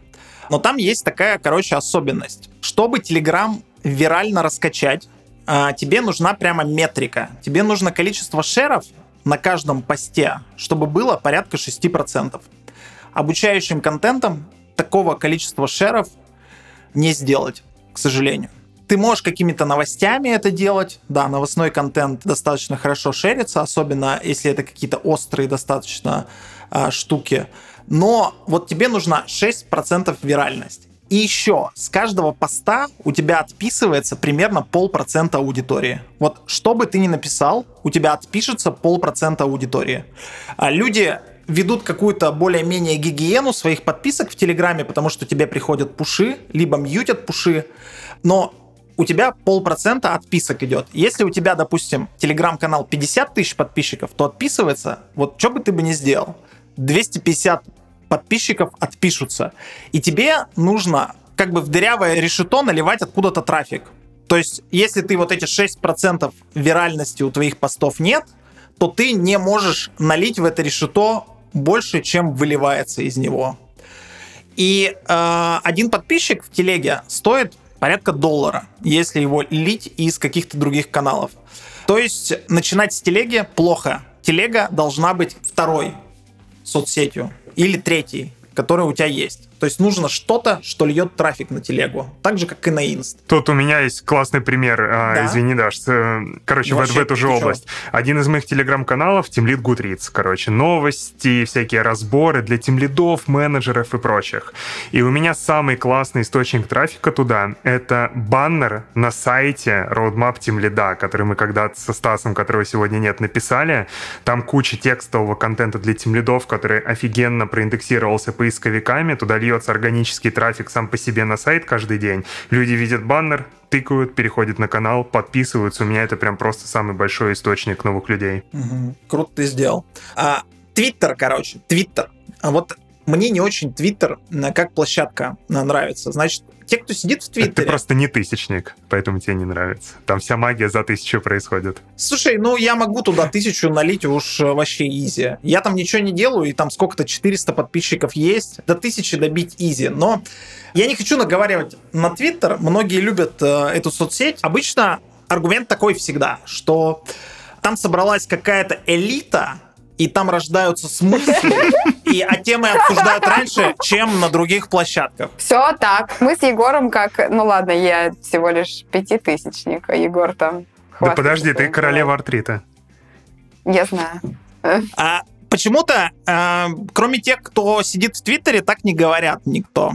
Но там есть такая, короче, особенность. Чтобы Telegram вирально раскачать, а, тебе нужна прямо метрика. Тебе нужно количество шеров на каждом посте, чтобы было порядка 6%. Обучающим контентом такого количества шеров не сделать, к сожалению. Ты можешь какими-то новостями это делать. Да, новостной контент достаточно хорошо шерится, особенно если это какие-то острые достаточно э, штуки. Но вот тебе нужна 6% виральность. И еще, с каждого поста у тебя отписывается примерно полпроцента аудитории. Вот что бы ты ни написал, у тебя отпишется полпроцента аудитории. А люди ведут какую-то более-менее гигиену своих подписок в Телеграме, потому что тебе приходят пуши, либо мьютят пуши, но у тебя полпроцента отписок идет. Если у тебя, допустим, телеграм-канал 50 тысяч подписчиков, то отписывается, вот что бы ты бы ни сделал, 250 подписчиков отпишутся. И тебе нужно как бы в дырявое решето наливать откуда-то трафик. То есть, если ты вот эти 6% виральности у твоих постов нет, то ты не можешь налить в это решето больше, чем выливается из него. И э, один подписчик в телеге стоит порядка доллара, если его лить из каких-то других каналов. То есть начинать с телеги плохо. Телега должна быть второй соцсетью или третий, который у тебя есть. То есть нужно что-то, что льет трафик на телегу. Так же, как и на инст. Тут у меня есть классный пример. А, да? Извини, Даш. Короче, в, в эту же область. Чего? Один из моих телеграм-каналов Тимлит Гудриц. Короче, новости, всякие разборы для тимлидов, менеджеров и прочих. И у меня самый классный источник трафика туда — это баннер на сайте Roadmap Тимлида, который мы когда-то со Стасом, которого сегодня нет, написали. Там куча текстового контента для тимлидов, который офигенно проиндексировался поисковиками. Туда льется органический трафик сам по себе на сайт каждый день. Люди видят баннер, тыкают, переходят на канал, подписываются. У меня это прям просто самый большой источник новых людей. Угу. Круто ты сделал. А, Твиттер, короче, Твиттер. А вот мне не очень Твиттер как площадка нравится. Значит, те, кто сидит в Твиттере... Ты просто не тысячник, поэтому тебе не нравится. Там вся магия за тысячу происходит. Слушай, ну я могу туда тысячу налить уж э, вообще изи. Я там ничего не делаю, и там сколько-то 400 подписчиков есть. До тысячи добить изи. Но я не хочу наговаривать на Твиттер. Многие любят э, эту соцсеть. Обычно аргумент такой всегда, что там собралась какая-то элита и там рождаются смыслы, и а темы обсуждают раньше, чем на других площадках. Все так. Мы с Егором как... Ну ладно, я всего лишь пятитысячник, а Егор там... Да подожди, ты королева артрита. Я знаю. А почему-то, э, кроме тех, кто сидит в Твиттере, так не говорят никто,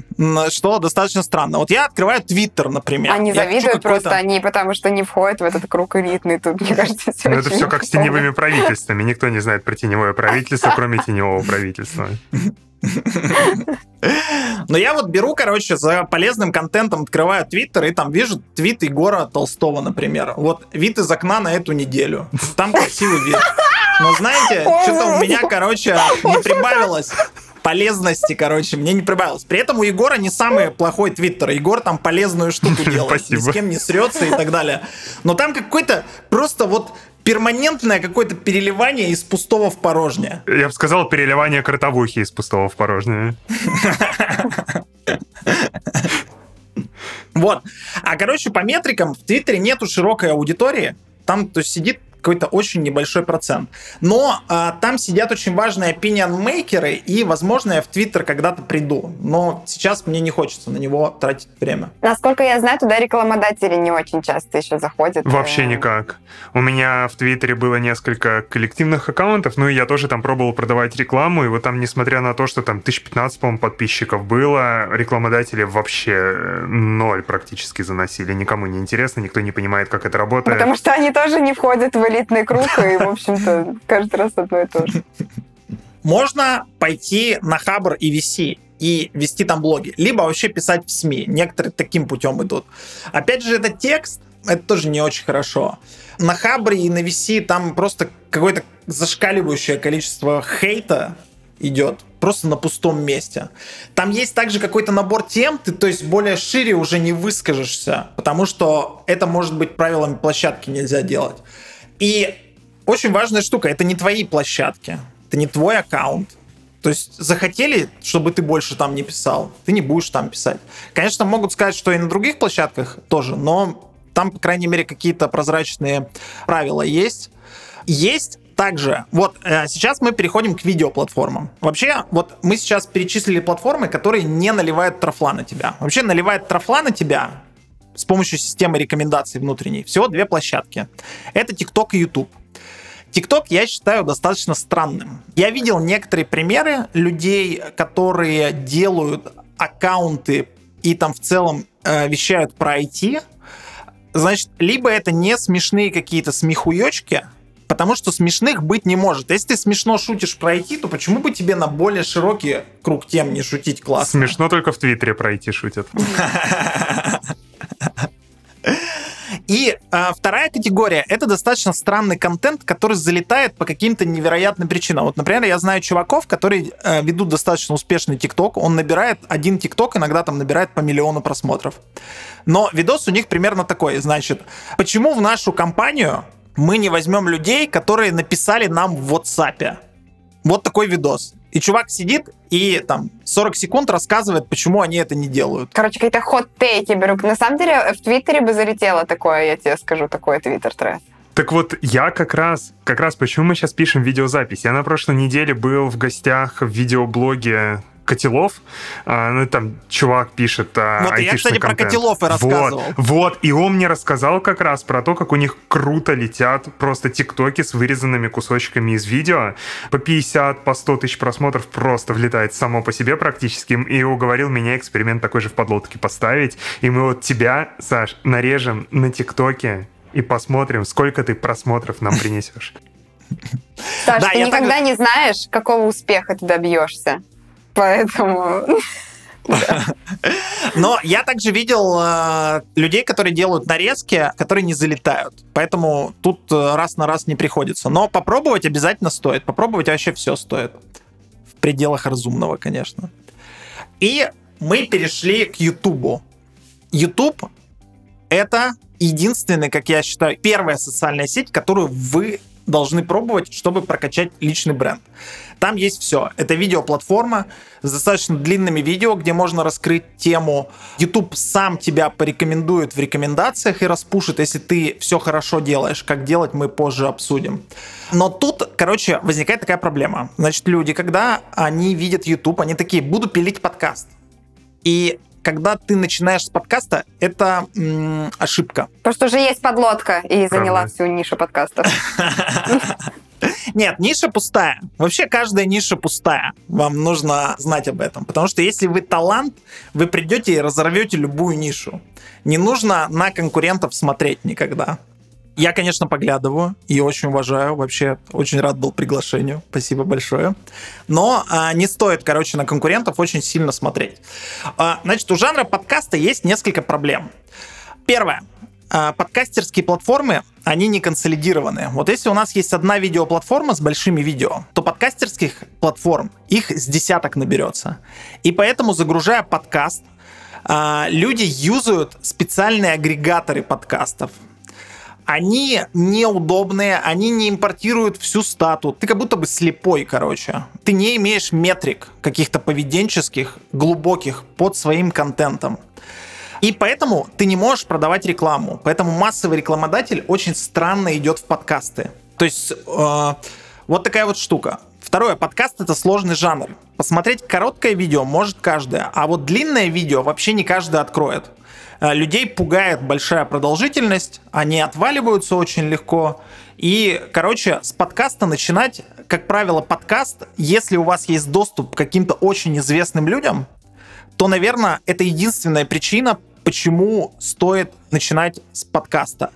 что достаточно странно. Вот я открываю Твиттер, например. Они завидуют просто, они потому что не входят в этот круг элитный. Тут, мне кажется, Ну, это все как с теневыми правительствами. Никто не знает про теневое правительство, кроме теневого правительства. Но я вот беру, короче, за полезным контентом открываю Твиттер и там вижу твит Егора Толстого, например. Вот вид из окна на эту неделю. Там красивый вид. Но знаете, что-то у меня, короче, не прибавилось полезности, короче, мне не прибавилось. При этом у Егора не самый плохой твиттер. Егор там полезную штуку делает. Спасибо. Ни с кем не срется и так далее. Но там какой-то просто вот перманентное какое-то переливание из пустого в порожнее. Я бы сказал, переливание кротовухи из пустого в порожнее. Вот. А, короче, по метрикам в Твиттере нету широкой аудитории. Там, то есть, сидит какой-то очень небольшой процент. Но а, там сидят очень важные opinion-мейкеры, и, возможно, я в Твиттер когда-то приду. Но сейчас мне не хочется на него тратить время. Насколько я знаю, туда рекламодатели не очень часто еще заходят. Вообще Э, никак. У меня в Твиттере было несколько коллективных аккаунтов, ну и я тоже там пробовал продавать рекламу, и вот там, несмотря на то, что там 1015, по-моему, подписчиков было, рекламодатели вообще э, ноль практически заносили. Никому не интересно, никто не понимает, как это работает. Потому что они тоже не входят в элитный круг, и, в общем-то, каждый раз одно и то же. Можно пойти на Хабр и VC и вести там блоги, либо вообще писать в СМИ. Некоторые таким путем идут. Опять же, это текст, это тоже не очень хорошо. На Хабре и на VC там просто какое-то зашкаливающее количество хейта идет просто на пустом месте. Там есть также какой-то набор тем, ты, то есть более шире уже не выскажешься, потому что это может быть правилами площадки нельзя делать. И очень важная штука, это не твои площадки, это не твой аккаунт. То есть захотели, чтобы ты больше там не писал, ты не будешь там писать. Конечно, могут сказать, что и на других площадках тоже, но там, по крайней мере, какие-то прозрачные правила есть. Есть также, вот э, сейчас мы переходим к видеоплатформам. Вообще, вот мы сейчас перечислили платформы, которые не наливают трафла на тебя. Вообще наливает трафла на тебя с помощью системы рекомендаций внутренней всего две площадки. Это TikTok и YouTube. TikTok я считаю достаточно странным. Я видел некоторые примеры людей, которые делают аккаунты и там в целом э, вещают про IT. Значит, либо это не смешные какие-то смехуёчки, потому что смешных быть не может. Если ты смешно шутишь про IT, то почему бы тебе на более широкий круг тем не шутить классно? Смешно только в Твиттере пройти шутят. И а, вторая категория — это достаточно странный контент, который залетает по каким-то невероятным причинам. Вот, например, я знаю чуваков, которые э, ведут достаточно успешный ТикТок. Он набирает один ТикТок, иногда там набирает по миллиону просмотров. Но видос у них примерно такой. Значит, почему в нашу компанию мы не возьмем людей, которые написали нам в WhatsApp? Вот такой видос. И чувак сидит и там 40 секунд рассказывает, почему они это не делают. Короче, какие-то хот-тейки беру. На самом деле, в Твиттере бы залетело такое, я тебе скажу, такой твиттер-тред. Так вот, я как раз, как раз почему мы сейчас пишем видеозапись. Я на прошлой неделе был в гостях в видеоблоге котелов. А, ну, там чувак пишет а, Вот, я, кстати, про контент. котелов и рассказывал. Вот, вот, и он мне рассказал как раз про то, как у них круто летят просто тиктоки с вырезанными кусочками из видео. По 50, по 100 тысяч просмотров просто влетает само по себе практически. И уговорил меня эксперимент такой же в подлодке поставить. И мы вот тебя, Саш, нарежем на тиктоке и посмотрим, сколько ты просмотров нам принесешь. Саш, Да, ты никогда так- не знаешь, какого успеха ты добьешься. Поэтому... Но я также видел э, людей, которые делают нарезки, которые не залетают. Поэтому тут э, раз на раз не приходится. Но попробовать обязательно стоит. Попробовать вообще все стоит. В пределах разумного, конечно. И мы перешли к Ютубу. Ютуб — это единственная, как я считаю, первая социальная сеть, которую вы должны пробовать, чтобы прокачать личный бренд. Там есть все. Это видеоплатформа с достаточно длинными видео, где можно раскрыть тему. YouTube сам тебя порекомендует в рекомендациях и распушит, если ты все хорошо делаешь. Как делать, мы позже обсудим. Но тут, короче, возникает такая проблема. Значит, люди, когда они видят YouTube, они такие, буду пилить подкаст. И когда ты начинаешь с подкаста, это м, ошибка. Потому что уже есть подлодка и заняла всю нишу подкастов. Нет, ниша пустая. Вообще каждая ниша пустая. Вам нужно знать об этом. Потому что если вы талант, вы придете и разорвете любую нишу. Не нужно на конкурентов смотреть никогда. Я, конечно, поглядываю и очень уважаю. Вообще, очень рад был приглашению. Спасибо большое. Но а, не стоит, короче, на конкурентов очень сильно смотреть. А, значит, у жанра подкаста есть несколько проблем. Первое. А, подкастерские платформы, они не консолидированы. Вот если у нас есть одна видеоплатформа с большими видео, то подкастерских платформ их с десяток наберется. И поэтому, загружая подкаст, а, люди юзают специальные агрегаторы подкастов они неудобные, они не импортируют всю стату. Ты как будто бы слепой, короче. Ты не имеешь метрик каких-то поведенческих, глубоких под своим контентом. И поэтому ты не можешь продавать рекламу. Поэтому массовый рекламодатель очень странно идет в подкасты. То есть э, вот такая вот штука. Второе, подкаст это сложный жанр. Посмотреть короткое видео может каждое, а вот длинное видео вообще не каждый откроет. Э, людей пугает большая продолжительность, они отваливаются очень легко. И, короче, с подкаста начинать, как правило, подкаст, если у вас есть доступ к каким-то очень известным людям, то, наверное, это единственная причина, почему стоит начинать с подкаста.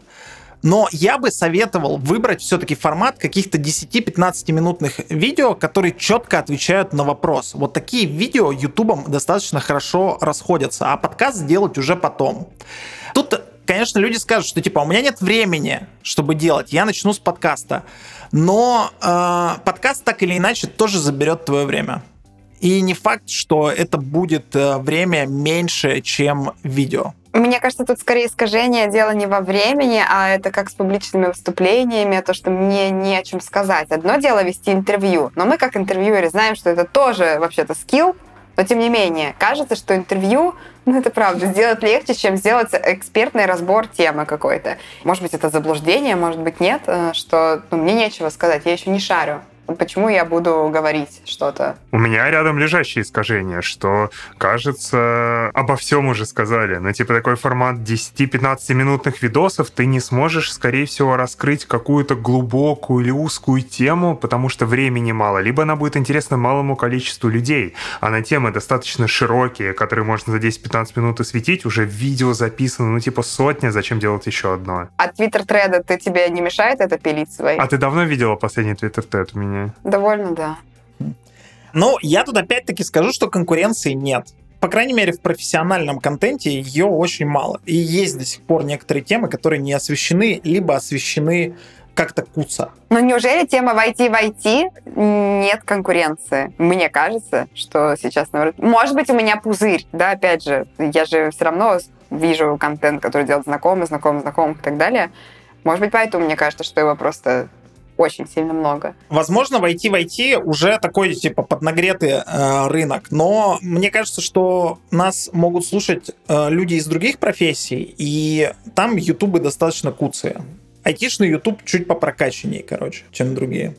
Но я бы советовал выбрать все-таки формат каких-то 10-15 минутных видео, которые четко отвечают на вопрос. Вот такие видео ютубом достаточно хорошо расходятся, а подкаст сделать уже потом. Тут конечно, люди скажут, что типа у меня нет времени, чтобы делать, я начну с подкаста. Но э, подкаст так или иначе тоже заберет твое время. И не факт, что это будет э, время меньше, чем видео. Мне кажется, тут скорее искажение дело не во времени, а это как с публичными выступлениями, то, что мне не о чем сказать. Одно дело вести интервью, но мы как интервьюеры знаем, что это тоже вообще-то скилл, но тем не менее, кажется, что интервью, ну это правда, сделать легче, чем сделать экспертный разбор темы какой-то. Может быть, это заблуждение, может быть, нет, э, что ну, мне нечего сказать, я еще не шарю. Почему я буду говорить что-то? У меня рядом лежащее искажение, что, кажется, обо всем уже сказали. Но типа такой формат 10-15 минутных видосов ты не сможешь, скорее всего, раскрыть какую-то глубокую или узкую тему, потому что времени мало. Либо она будет интересна малому количеству людей, а на темы достаточно широкие, которые можно за 10-15 минут осветить, уже видео записано, ну типа сотня, зачем делать еще одно? А твиттер-треда ты тебе не мешает это пилить свои? А ты давно видела последний твиттер-тред у меня? Сравнению. Довольно, да. Ну, я тут опять-таки скажу, что конкуренции нет. По крайней мере, в профессиональном контенте ее очень мало. И есть до сих пор некоторые темы, которые не освещены, либо освещены как-то куца. Но неужели тема войти войти нет конкуренции? Мне кажется, что сейчас, наоборот... Может быть, у меня пузырь, да, опять же, я же все равно вижу контент, который делают знакомые, знакомые, знакомых и так далее. Может быть, поэтому мне кажется, что его просто очень сильно много. Возможно, войти войти уже такой типа поднагретый э, рынок, но мне кажется, что нас могут слушать э, люди из других профессий, и там ютубы достаточно куцые. Айтишный ютуб чуть попрокачаннее, короче, чем другие.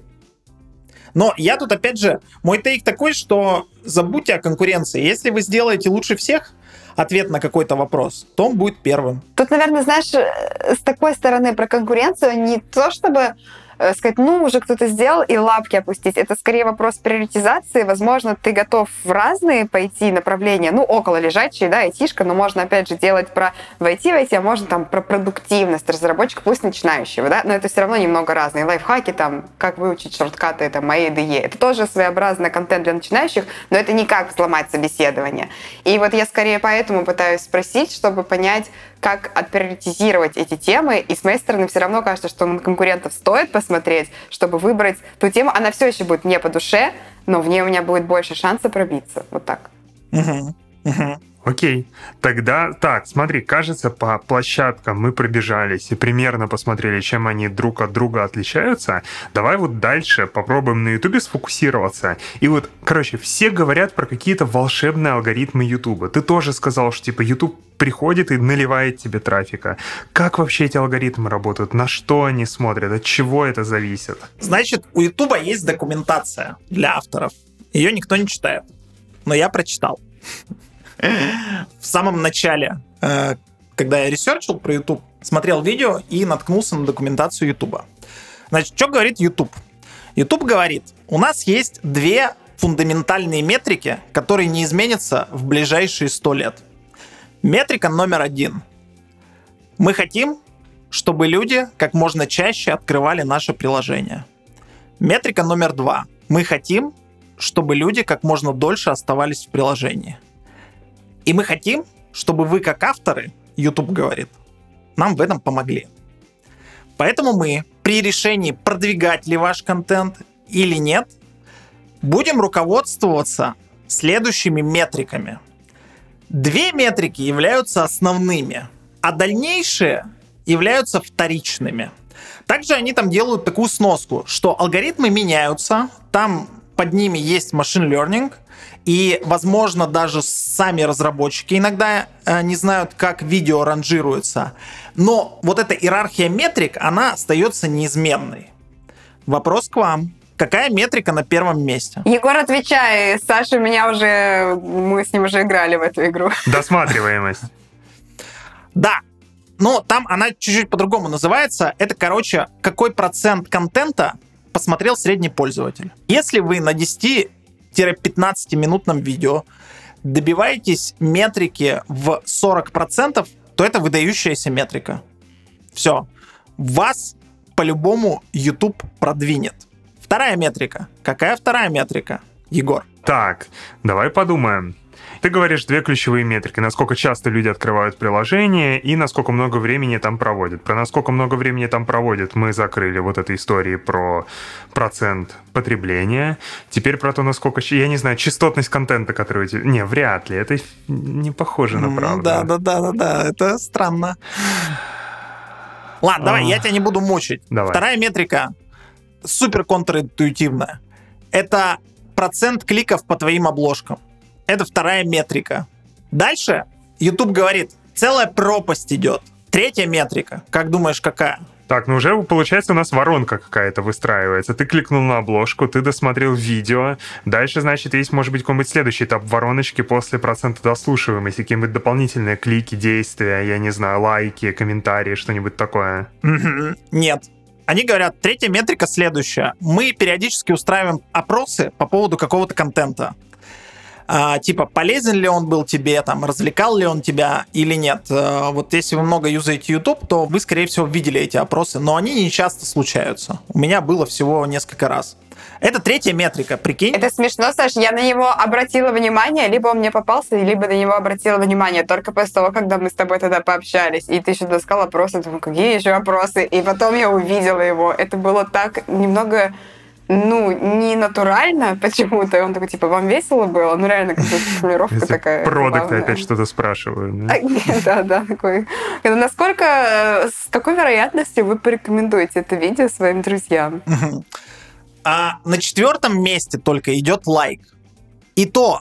Но я тут, опять же, мой тейк такой, что забудьте о конкуренции. Если вы сделаете лучше всех, ответ на какой-то вопрос, то он будет первым. Тут, наверное, знаешь, э, с такой стороны про конкуренцию не то, чтобы сказать, ну, уже кто-то сделал, и лапки опустить. Это скорее вопрос приоритизации. Возможно, ты готов в разные пойти направления, ну, около лежачие, да, айтишка, но можно, опять же, делать про войти, войти, а можно там про продуктивность разработчика, пусть начинающего, да, но это все равно немного разные. Лайфхаки, там, как выучить шорткаты, это мои IDE. Это тоже своеобразный контент для начинающих, но это не как взломать собеседование. И вот я скорее поэтому пытаюсь спросить, чтобы понять, как отприоритизировать эти темы. И с моей стороны все равно кажется, что на конкурентов стоит посмотреть, чтобы выбрать ту тему. Она все еще будет мне по душе, но в ней у меня будет больше шанса пробиться. Вот так. Угу. Мгм. Окей. Тогда, так, смотри, кажется, по площадкам мы пробежались и примерно посмотрели, чем они друг от друга отличаются. Давай вот дальше попробуем на Ютубе сфокусироваться. И вот, короче, все говорят про какие-то волшебные алгоритмы Ютуба. Ты тоже сказал, что типа Ютуб приходит и наливает тебе трафика. Как вообще эти алгоритмы работают? На что они смотрят? От чего это зависит? Значит, у Ютуба есть документация для авторов. Ее никто не читает. Но я прочитал. В самом начале, э, когда я research ил про YouTube, смотрел видео и наткнулся на документацию Ютуба. Значит, что говорит YouTube? YouTube говорит, у нас есть две фундаментальные метрики, которые не изменятся в ближайшие 100 лет. Метрика номер один. Мы хотим, чтобы люди как можно чаще открывали наше приложение. Метрика номер два. Мы хотим, чтобы люди как можно дольше оставались в приложении. И мы хотим, чтобы вы как авторы, YouTube говорит, нам в этом помогли. Поэтому мы при решении, продвигать ли ваш контент или нет, будем руководствоваться следующими метриками. Две метрики являются основными, а дальнейшие являются вторичными. Также они там делают такую сноску, что алгоритмы меняются, там под ними есть машин learning, и, возможно, даже сами разработчики иногда э, не знают, как видео ранжируется. Но вот эта иерархия метрик, она остается неизменной. Вопрос к вам. Какая метрика на первом месте? Егор, отвечай. Саша меня уже... Мы с ним уже играли в эту игру. Досматриваемость. Да, но там она чуть-чуть по-другому называется. Это, короче, какой процент контента посмотрел средний пользователь. Если вы на 10-15-минутном видео добиваетесь метрики в 40%, то это выдающаяся метрика. Все. Вас по-любому YouTube продвинет. Вторая метрика. Какая вторая метрика, Егор? Так, давай подумаем. Ты говоришь две ключевые метрики. Насколько часто люди открывают приложение и насколько много времени там проводят. Про насколько много времени там проводят мы закрыли вот этой истории про процент потребления. Теперь про то, насколько... Я не знаю, частотность контента, который... у тебя- Не, вряд ли. Это не похоже на правду. Да, да, да, да, да, это странно. Ладно, давай, я тебя не буду мучить. Давай. Вторая метрика супер контринтуитивная. Это процент кликов по твоим обложкам. Это вторая метрика. Дальше YouTube говорит, целая пропасть идет. Третья метрика. Как думаешь, какая? Так, ну уже получается у нас воронка какая-то выстраивается. Ты кликнул на обложку, ты досмотрел видео. Дальше, значит, есть, может быть, какой-нибудь следующий этап вороночки после процента дослушиваемости, какие-нибудь дополнительные клики, действия, я не знаю, лайки, комментарии, что-нибудь такое. Нет. Они говорят, третья метрика следующая. Мы периодически устраиваем опросы по поводу какого-то контента. А, типа, полезен ли он был тебе, там, развлекал ли он тебя или нет. А, вот если вы много юзаете YouTube, то вы, скорее всего, видели эти опросы, но они не часто случаются. У меня было всего несколько раз. Это третья метрика, прикинь. Это смешно, Саш. Я на него обратила внимание, либо он мне попался, либо на него обратила внимание только после того, когда мы с тобой тогда пообщались. И ты еще доскал опросы. Думаю, какие еще опросы? И потом я увидела его. Это было так немного ну, не натурально почему-то. И он такой, типа, вам весело было? Ну, реально, какая-то формулировка Если такая. продукты опять что-то спрашивают. да? А, Да, да, такой. Насколько, с какой вероятностью вы порекомендуете это видео своим друзьям? А на четвертом месте только идет лайк. И то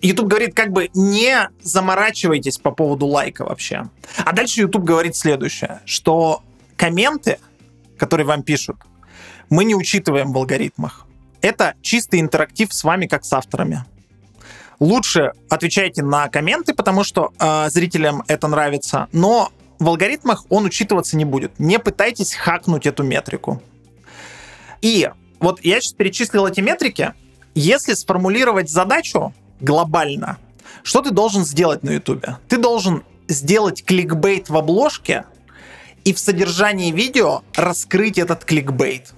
YouTube говорит, как бы не заморачивайтесь по поводу лайка вообще. А дальше YouTube говорит следующее, что комменты, которые вам пишут, мы не учитываем в алгоритмах. Это чистый интерактив с вами, как с авторами. Лучше отвечайте на комменты, потому что э, зрителям это нравится, но в алгоритмах он учитываться не будет. Не пытайтесь хакнуть эту метрику. И вот я сейчас перечислил эти метрики. Если сформулировать задачу глобально, что ты должен сделать на YouTube? Ты должен сделать кликбейт в обложке и в содержании видео раскрыть этот кликбейт,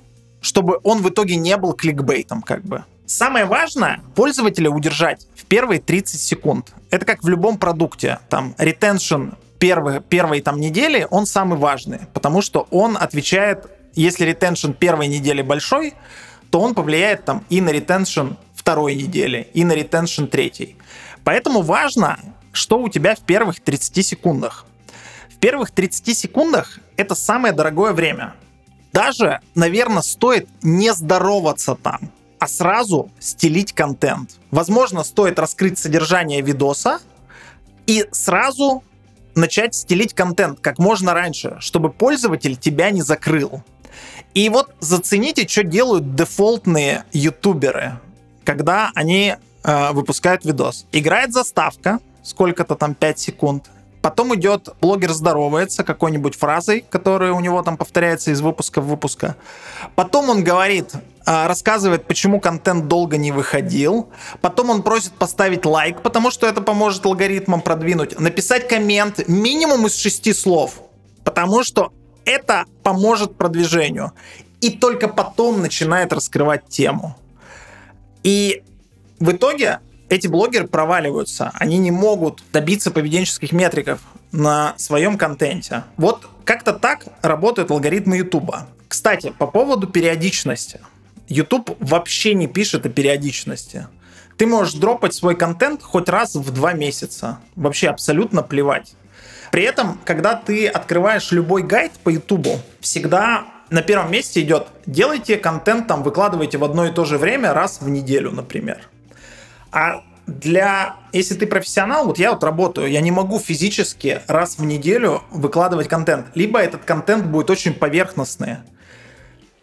чтобы он в итоге не был кликбейтом как бы. Самое важное пользователя удержать в первые 30 секунд. Это как в любом продукте. Там retention первой, первой там недели, он самый важный, потому что он отвечает, если ретеншн первой недели большой, то он повлияет там и на ретеншн второй недели, и на ретеншн третьей. Поэтому важно, что у тебя в первых 30 секундах. В первых 30 секундах это самое дорогое время. Даже, наверное, стоит не здороваться там, а сразу стелить контент. Возможно, стоит раскрыть содержание видоса и сразу начать стелить контент как можно раньше, чтобы пользователь тебя не закрыл. И вот зацените, что делают дефолтные ютуберы, когда они э, выпускают видос. Играет заставка, сколько-то там 5 секунд. Потом идет блогер здоровается какой-нибудь фразой, которая у него там повторяется из выпуска в выпуска. Потом он говорит, э, рассказывает, почему контент долго не выходил. Потом он просит поставить лайк, потому что это поможет алгоритмам продвинуть. Написать коммент минимум из шести слов, потому что это поможет продвижению. И только потом начинает раскрывать тему. И в итоге эти блогеры проваливаются. Они не могут добиться поведенческих метриков на своем контенте. Вот как-то так работают алгоритмы Ютуба. Кстати, по поводу периодичности. YouTube вообще не пишет о периодичности. Ты можешь дропать свой контент хоть раз в два месяца. Вообще абсолютно плевать. При этом, когда ты открываешь любой гайд по Ютубу, всегда на первом месте идет делайте контент, там выкладывайте в одно и то же время раз в неделю, например. А для, если ты профессионал, вот я вот работаю, я не могу физически раз в неделю выкладывать контент. Либо этот контент будет очень поверхностный.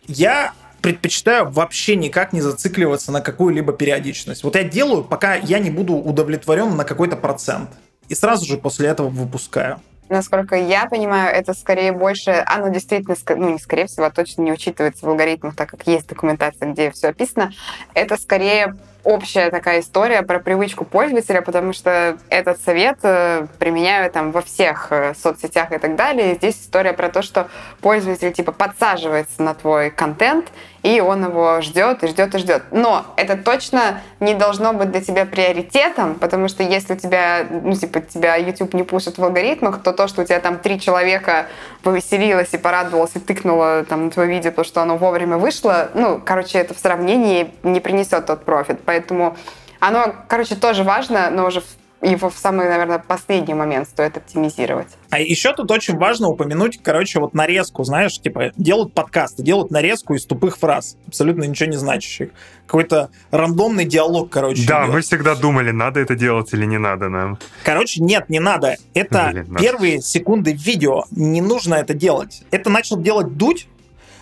Я предпочитаю вообще никак не зацикливаться на какую-либо периодичность. Вот я делаю, пока я не буду удовлетворен на какой-то процент. И сразу же после этого выпускаю. Насколько я понимаю, это скорее больше, оно действительно, ну, не скорее всего, а точно не учитывается в алгоритмах, так как есть документация, где все описано. Это скорее общая такая история про привычку пользователя, потому что этот совет э, применяю там во всех э, соцсетях и так далее. И здесь история про то, что пользователь типа подсаживается на твой контент, и он его ждет и ждет и ждет. Но это точно не должно быть для тебя приоритетом, потому что если у тебя, ну, типа, тебя YouTube не пушит в алгоритмах, то то, что у тебя там три человека повеселилось и порадовалось и тыкнуло там на твое видео, то, что оно вовремя вышло, ну, короче, это в сравнении не принесет тот профит. Поэтому оно, короче, тоже важно, но уже его в самый, наверное, последний момент стоит оптимизировать. А еще тут очень важно упомянуть, короче, вот нарезку, знаешь, типа делают подкасты, делают нарезку из тупых фраз, абсолютно ничего не значащих. Какой-то рандомный диалог, короче. Да, идет. мы всегда думали, надо это делать или не надо нам. Короче, нет, не надо. Это Блин, первые надо. секунды видео, не нужно это делать. Это начал делать Дудь,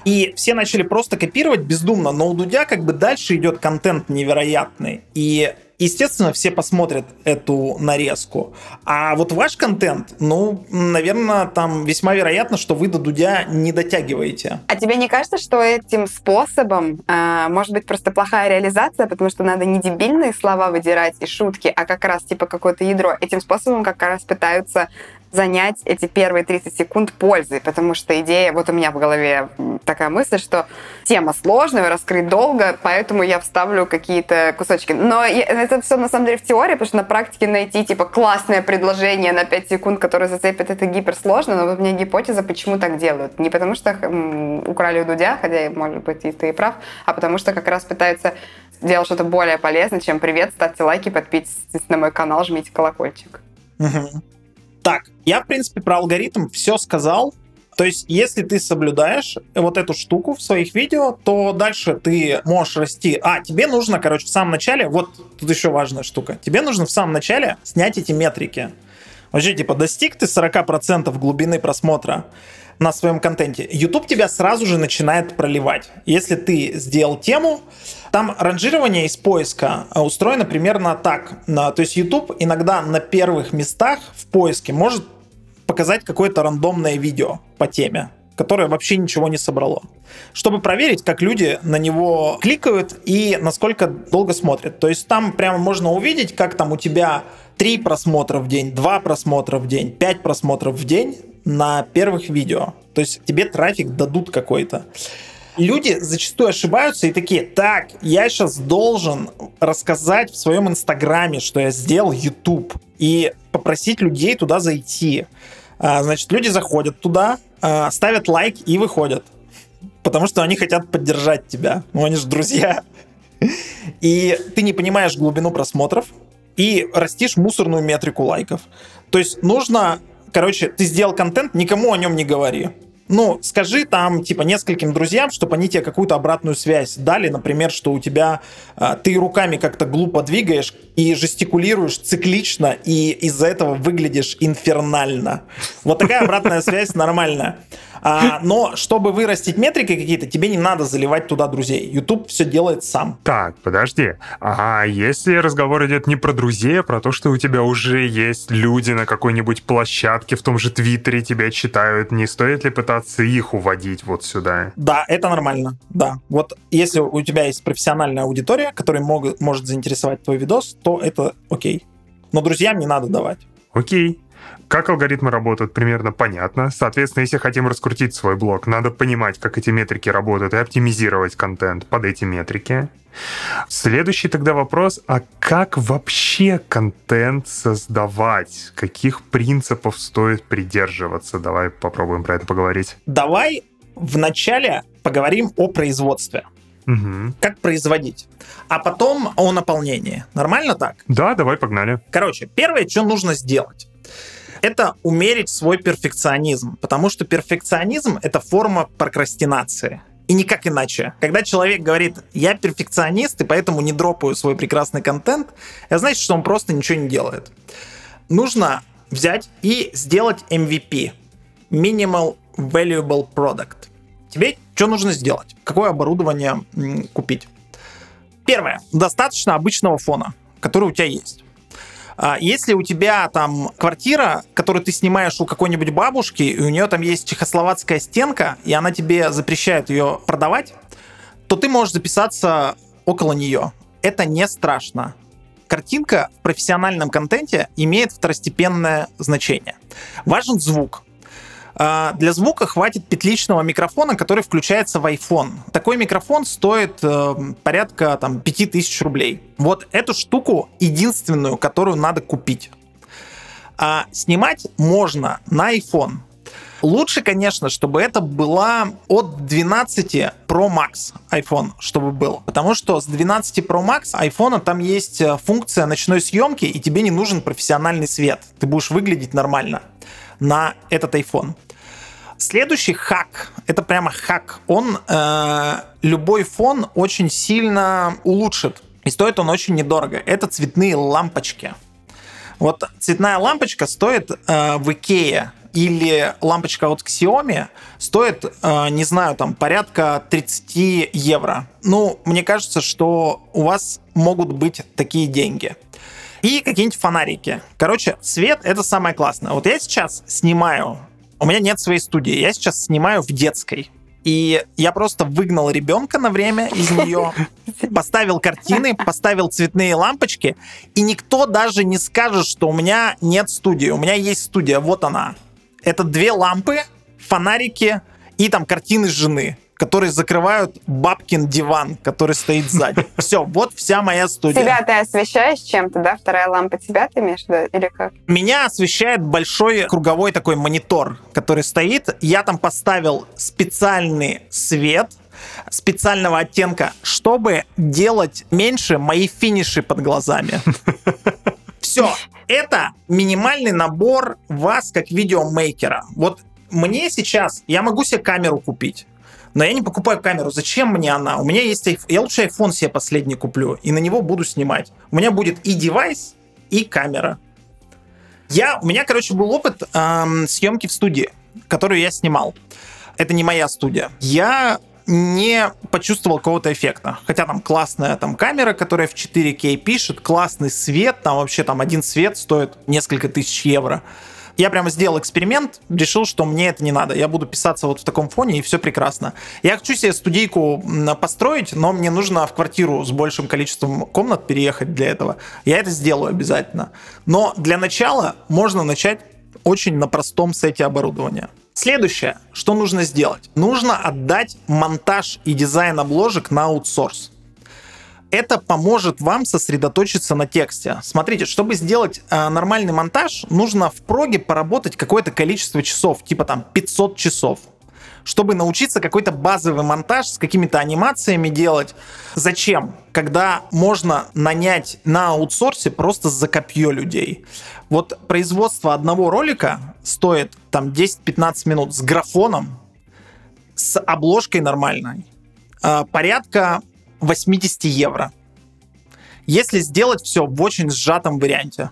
и все начали просто копировать бездумно, но у Дудя как бы дальше идет контент невероятный. И естественно, все посмотрят эту нарезку. А вот ваш контент, ну, наверное, там весьма вероятно, что вы до Дудя не дотягиваете. А тебе не кажется, что этим способом э, может быть просто плохая реализация, потому что надо не дебильные слова выдирать и шутки, а как раз типа какое-то ядро. Этим способом как раз пытаются занять эти первые 30 секунд пользой, потому что идея, вот у меня в голове такая мысль, что тема сложная, раскрыть долго, поэтому я вставлю какие-то кусочки. Но это все на самом деле в теории, потому что на практике найти типа классное предложение на 5 секунд, которое зацепит, это гиперсложно, но вот у меня гипотеза, почему так делают. Не потому что украли у Дудя, хотя, может быть, и ты и прав, а потому что как раз пытаются сделать что-то более полезное, чем привет, ставьте лайки, подписывайтесь на мой канал, жмите колокольчик. Так, я, в принципе, про алгоритм все сказал. То есть, если ты соблюдаешь вот эту штуку в своих видео, то дальше ты можешь расти. А, тебе нужно, короче, в самом начале, вот тут еще важная штука, тебе нужно в самом начале снять эти метрики. Вообще, типа, достиг ты 40% глубины просмотра на своем контенте, YouTube тебя сразу же начинает проливать. Если ты сделал тему, там ранжирование из поиска а, устроено примерно так. То есть YouTube иногда на первых местах в поиске может показать какое-то рандомное видео по теме которое вообще ничего не собрало. Чтобы проверить, как люди на него кликают и насколько долго смотрят. То есть там прямо можно увидеть, как там у тебя 3 просмотра в день, 2 просмотра в день, 5 просмотров в день на первых видео. То есть тебе трафик дадут какой-то. Люди зачастую ошибаются и такие, так, я сейчас должен рассказать в своем инстаграме, что я сделал YouTube, и попросить людей туда зайти. А, значит, люди заходят туда, ставят лайк и выходят. Потому что они хотят поддержать тебя. Ну, они же друзья. И ты не понимаешь глубину просмотров, и растишь мусорную метрику лайков. То есть нужно, короче, ты сделал контент, никому о нем не говори ну, скажи там, типа, нескольким друзьям, чтобы они тебе какую-то обратную связь дали, например, что у тебя э, ты руками как-то глупо двигаешь и жестикулируешь циклично, и из-за этого выглядишь инфернально. Вот такая обратная связь нормальная. А, но чтобы вырастить метрики какие-то, тебе не надо заливать туда друзей. YouTube все делает сам. Так, подожди. А если разговор идет не про друзей, а про то, что у тебя уже есть люди на какой-нибудь площадке, в том же Твиттере тебя читают, не стоит ли пытаться их уводить вот сюда? Да, это нормально. Да. Вот если у тебя есть профессиональная аудитория, которая мог, может заинтересовать твой видос, то это окей. Но друзьям не надо давать. Окей. Как алгоритмы работают, примерно понятно. Соответственно, если хотим раскрутить свой блог, надо понимать, как эти метрики работают, и оптимизировать контент под эти метрики. Следующий тогда вопрос, а как вообще контент создавать? Каких принципов стоит придерживаться? Давай попробуем про это поговорить. Давай вначале поговорим о производстве. Угу. Как производить. А потом о наполнении. Нормально так? Да, давай, погнали. Короче, первое, что нужно сделать это умерить свой перфекционизм, потому что перфекционизм — это форма прокрастинации. И никак иначе. Когда человек говорит, я перфекционист, и поэтому не дропаю свой прекрасный контент, это значит, что он просто ничего не делает. Нужно взять и сделать MVP. Minimal Valuable Product. Тебе что нужно сделать? Какое оборудование купить? Первое. Достаточно обычного фона, который у тебя есть. А если у тебя там квартира, которую ты снимаешь у какой-нибудь бабушки, и у нее там есть чехословацкая стенка, и она тебе запрещает ее продавать, то ты можешь записаться около нее. Это не страшно. Картинка в профессиональном контенте имеет второстепенное значение. Важен звук. А, для звука хватит петличного микрофона, который включается в iPhone. Такой микрофон стоит э, порядка там, 5000 рублей. Вот эту штуку единственную, которую надо купить. А снимать можно на iPhone. Лучше, конечно, чтобы это была от 12 Pro Max iPhone, чтобы был. Потому что с 12 Pro Max iPhone там есть э, функция ночной съемки, и тебе не нужен профессиональный свет. Ты будешь выглядеть нормально на этот iPhone. Следующий хак, это прямо хак, он э, любой фон очень сильно улучшит. И стоит он очень недорого. Это цветные лампочки. Вот цветная лампочка стоит э, в Икее или лампочка от Xiaomi стоит, э, не знаю, там порядка 30 евро. Ну, мне кажется, что у вас могут быть такие деньги и какие-нибудь фонарики. Короче, свет — это самое классное. Вот я сейчас снимаю, у меня нет своей студии, я сейчас снимаю в детской. И я просто выгнал ребенка на время из нее, поставил картины, поставил цветные лампочки, и никто даже не скажет, что у меня нет студии. У меня есть студия, вот она. Это две лампы, фонарики и там картины жены которые закрывают бабкин диван, который стоит сзади. Все, вот вся моя студия. Тебя ты освещаешь чем-то, да? Вторая лампа тебя ты имеешь виду? Или как? Меня освещает большой круговой такой монитор, который стоит. Я там поставил специальный свет, специального оттенка, чтобы делать меньше мои финиши под глазами. Все, это минимальный набор вас как видеомейкера. Вот мне сейчас, я могу себе камеру купить но я не покупаю камеру. Зачем мне она? У меня есть. Я лучше iPhone себе последний куплю, и на него буду снимать. У меня будет и девайс, и камера. Я, у меня, короче, был опыт эм, съемки в студии, которую я снимал. Это не моя студия. Я не почувствовал какого-то эффекта. Хотя там классная там камера, которая в 4К пишет, классный свет, там вообще там один свет стоит несколько тысяч евро. Я прямо сделал эксперимент, решил, что мне это не надо. Я буду писаться вот в таком фоне, и все прекрасно. Я хочу себе студийку построить, но мне нужно в квартиру с большим количеством комнат переехать для этого. Я это сделаю обязательно. Но для начала можно начать очень на простом сете оборудования. Следующее, что нужно сделать? Нужно отдать монтаж и дизайн обложек на аутсорс это поможет вам сосредоточиться на тексте. Смотрите, чтобы сделать э, нормальный монтаж, нужно в проге поработать какое-то количество часов, типа там 500 часов. чтобы научиться какой-то базовый монтаж с какими-то анимациями делать. Зачем? Когда можно нанять на аутсорсе просто за копье людей. Вот производство одного ролика стоит там 10-15 минут с графоном, с обложкой нормальной, а, порядка 80 евро. Если сделать все в очень сжатом варианте.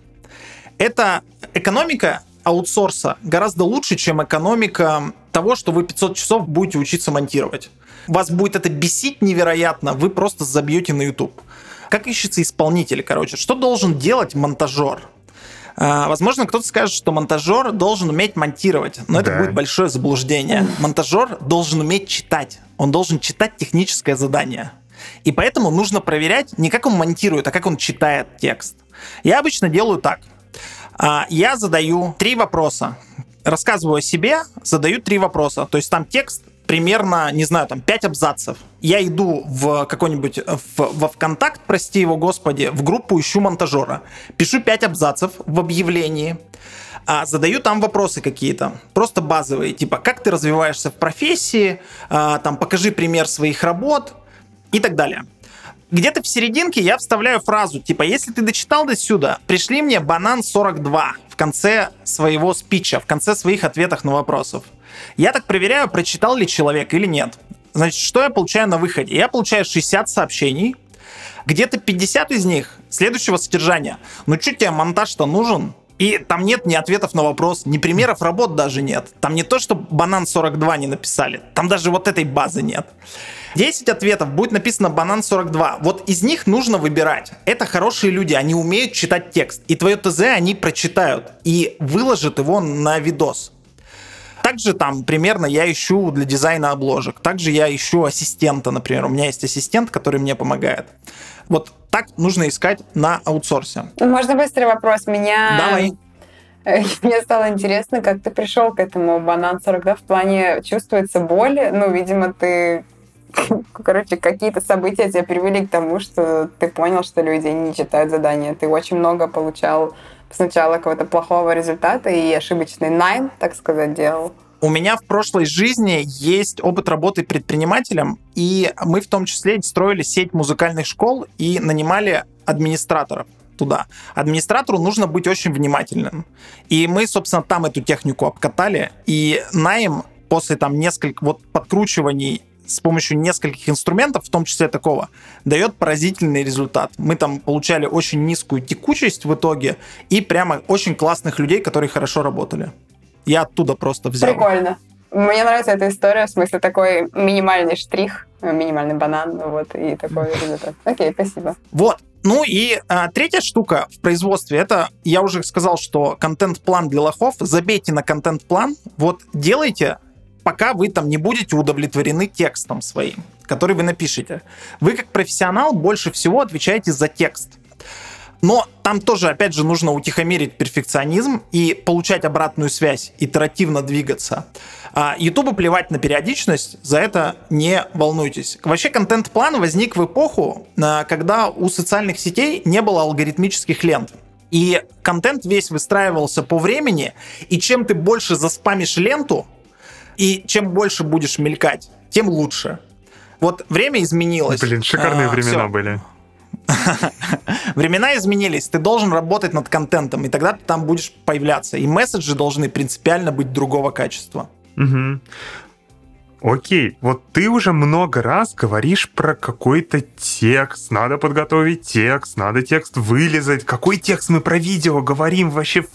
Это экономика аутсорса гораздо лучше, чем экономика того, что вы 500 часов будете учиться монтировать. Вас будет это бесить невероятно, вы просто забьете на YouTube. Как ищется исполнитель, короче? Что должен делать монтажер? А, возможно, кто-то скажет, что монтажер должен уметь монтировать, но да. это будет большое заблуждение. Монтажер должен уметь читать. Он должен читать техническое задание. И поэтому нужно проверять не как он монтирует, а как он читает текст. Я обычно делаю так. А, я задаю три вопроса. Рассказываю о себе, задаю три вопроса. То есть там текст примерно, не знаю, там 5 абзацев. Я иду в какой-нибудь, в, во ВКонтакт, прости его господи, в группу ищу монтажера. Пишу 5 абзацев в объявлении, а задаю там вопросы какие-то, просто базовые, типа, как ты развиваешься в профессии, а, там, покажи пример своих работ и так далее. Где-то в серединке я вставляю фразу, типа, если ты дочитал до сюда, пришли мне банан 42 в конце своего спича, в конце своих ответов на вопросов. Я так проверяю, прочитал ли человек или нет. Значит, что я получаю на выходе? Я получаю 60 сообщений, где-то 50 из них следующего содержания. Ну, что тебе монтаж-то нужен? И там нет ни ответов на вопрос, ни примеров работ даже нет. Там не то, что банан 42 не написали, там даже вот этой базы нет. 10 ответов будет написано банан 42. Вот из них нужно выбирать. Это хорошие люди, они умеют читать текст. И твое ТЗ они прочитают и выложат его на видос. Также там примерно я ищу для дизайна обложек. Также я ищу ассистента, например. У меня есть ассистент, который мне помогает. Вот так нужно искать на аутсорсе. Можно быстрый вопрос? Меня... Давай. Мне стало интересно, как ты пришел к этому банан 42 в плане чувствуется боль. Ну, видимо, ты короче, какие-то события тебя привели к тому, что ты понял, что люди не читают задания. Ты очень много получал сначала какого-то плохого результата и ошибочный найм, так сказать, делал. У меня в прошлой жизни есть опыт работы предпринимателем, и мы в том числе строили сеть музыкальных школ и нанимали администраторов туда. Администратору нужно быть очень внимательным. И мы, собственно, там эту технику обкатали, и найм после там нескольких вот подкручиваний с помощью нескольких инструментов, в том числе такого, дает поразительный результат. Мы там получали очень низкую текучесть в итоге и прямо очень классных людей, которые хорошо работали. Я оттуда просто взял. Прикольно. Мне нравится эта история, в смысле такой минимальный штрих, минимальный банан, вот, и такой результат. Окей, спасибо. Вот, ну и а, третья штука в производстве, это я уже сказал, что контент-план для лохов. Забейте на контент-план, вот делайте пока вы там не будете удовлетворены текстом своим, который вы напишете. Вы как профессионал больше всего отвечаете за текст. Но там тоже, опять же, нужно утихомирить перфекционизм и получать обратную связь, итеративно двигаться. А Ютубу плевать на периодичность, за это не волнуйтесь. Вообще контент-план возник в эпоху, а, когда у социальных сетей не было алгоритмических лент. И контент весь выстраивался по времени, и чем ты больше заспамишь ленту, и чем больше будешь мелькать, тем лучше. Вот время изменилось. Блин, шикарные а, времена все. были. Времена изменились, ты должен работать над контентом, и тогда ты там будешь появляться. И месседжи должны принципиально быть другого качества. Угу. Окей, вот ты уже много раз говоришь про какой-то текст, надо подготовить текст, надо текст вылезать. Какой текст мы про видео говорим вообще?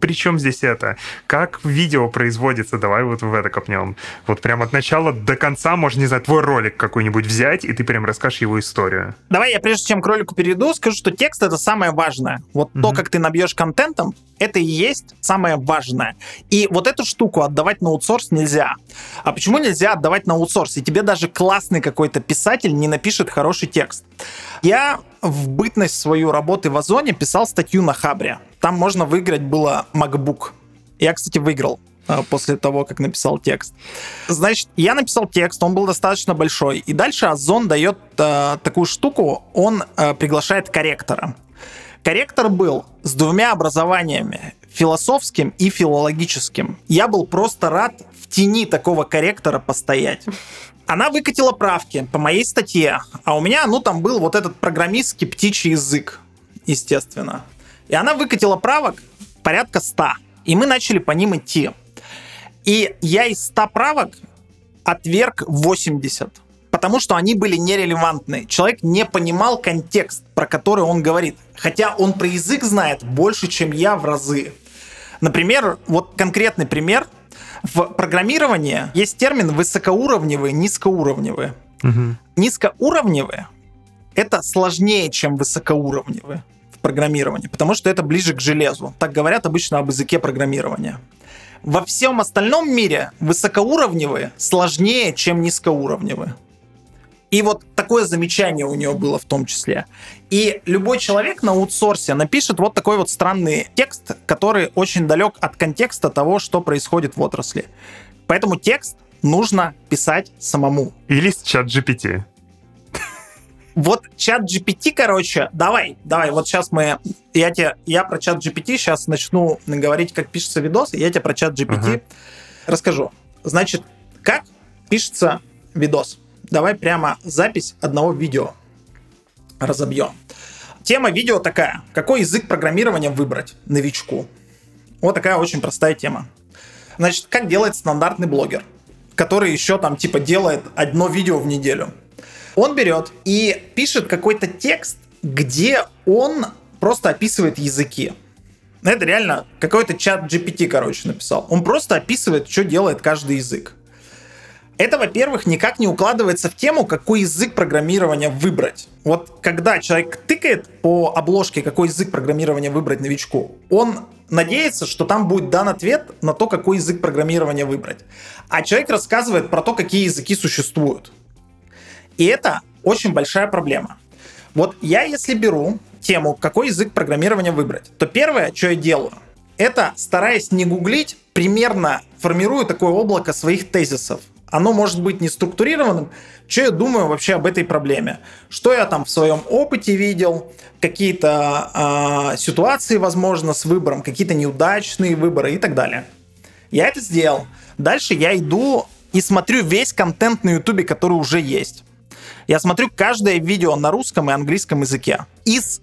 При чем здесь это? Как видео производится? Давай вот в это копнем. Вот прям от начала до конца, можно, не знаю, твой ролик какой-нибудь взять, и ты прям расскажешь его историю. Давай я прежде чем к ролику перейду, скажу, что текст — это самое важное. Вот mm-hmm. то, как ты набьешь контентом, это и есть самое важное. И вот эту штуку отдавать на аутсорс нельзя. А почему нельзя отдавать на аутсорс? И тебе даже классный какой-то писатель не напишет хороший текст. Я в бытность свою работы в Озоне писал статью на Хабре. Там можно выиграть было MacBook. Я, кстати, выиграл э, после того, как написал текст. Значит, я написал текст, он был достаточно большой. И дальше Озон дает э, такую штуку, он э, приглашает корректора. Корректор был с двумя образованиями, философским и филологическим. Я был просто рад в тени такого корректора постоять. Она выкатила правки по моей статье, а у меня, ну, там был вот этот программистский птичий язык, естественно. И она выкатила правок порядка 100, и мы начали по ним идти. И я из 100 правок отверг 80 потому что они были нерелевантны. Человек не понимал контекст, про который он говорит. Хотя он про язык знает больше, чем я в разы. Например, вот конкретный пример. В программировании есть термин высокоуровневые, низкоуровневые. Мгм. Низкоуровневые — это сложнее, чем высокоуровневые в программировании, потому что это ближе к железу. Так говорят обычно об языке программирования. Во всем остальном мире высокоуровневые сложнее, чем низкоуровневые. И вот такое замечание у нее было в том числе. И любой человек на аутсорсе напишет вот такой вот странный текст, который очень далек от контекста того, что происходит в отрасли. Поэтому текст нужно писать самому. Или с чат GPT. Вот чат GPT, короче, давай, давай, вот сейчас мы, я тебе, я про чат GPT сейчас начну говорить, как пишется видос, и я тебе про чат GPT Ага. расскажу. Значит, как пишется видос? Давай прямо запись одного видео разобьем. Тема видео такая. Какой язык программирования выбрать новичку? Вот такая очень простая тема. Значит, как делает стандартный блогер, который еще там типа делает одно видео в неделю? Он берет и пишет какой-то текст, где он просто описывает языки. Это реально какой-то чат GPT, короче, написал. Он просто описывает, что делает каждый язык. Это, во-первых, никак не укладывается в тему, какой язык программирования выбрать. Вот когда человек тыкает по обложке, какой язык программирования выбрать новичку, он надеется, что там будет дан ответ на то, какой язык программирования выбрать. А человек рассказывает про то, какие языки существуют. И это очень большая проблема. Вот я, если беру тему, какой язык программирования выбрать, то первое, что я делаю, это, стараясь не гуглить, примерно формирую такое облако своих тезисов. Оно может быть не структурированным. Что я думаю вообще об этой проблеме? Что я там в своем опыте видел? Какие-то а, ситуации, возможно, с выбором, какие-то неудачные выборы и так далее. Я это сделал. Дальше я иду и смотрю весь контент на Ютубе, который уже есть. Я смотрю каждое видео на русском и английском языке. Из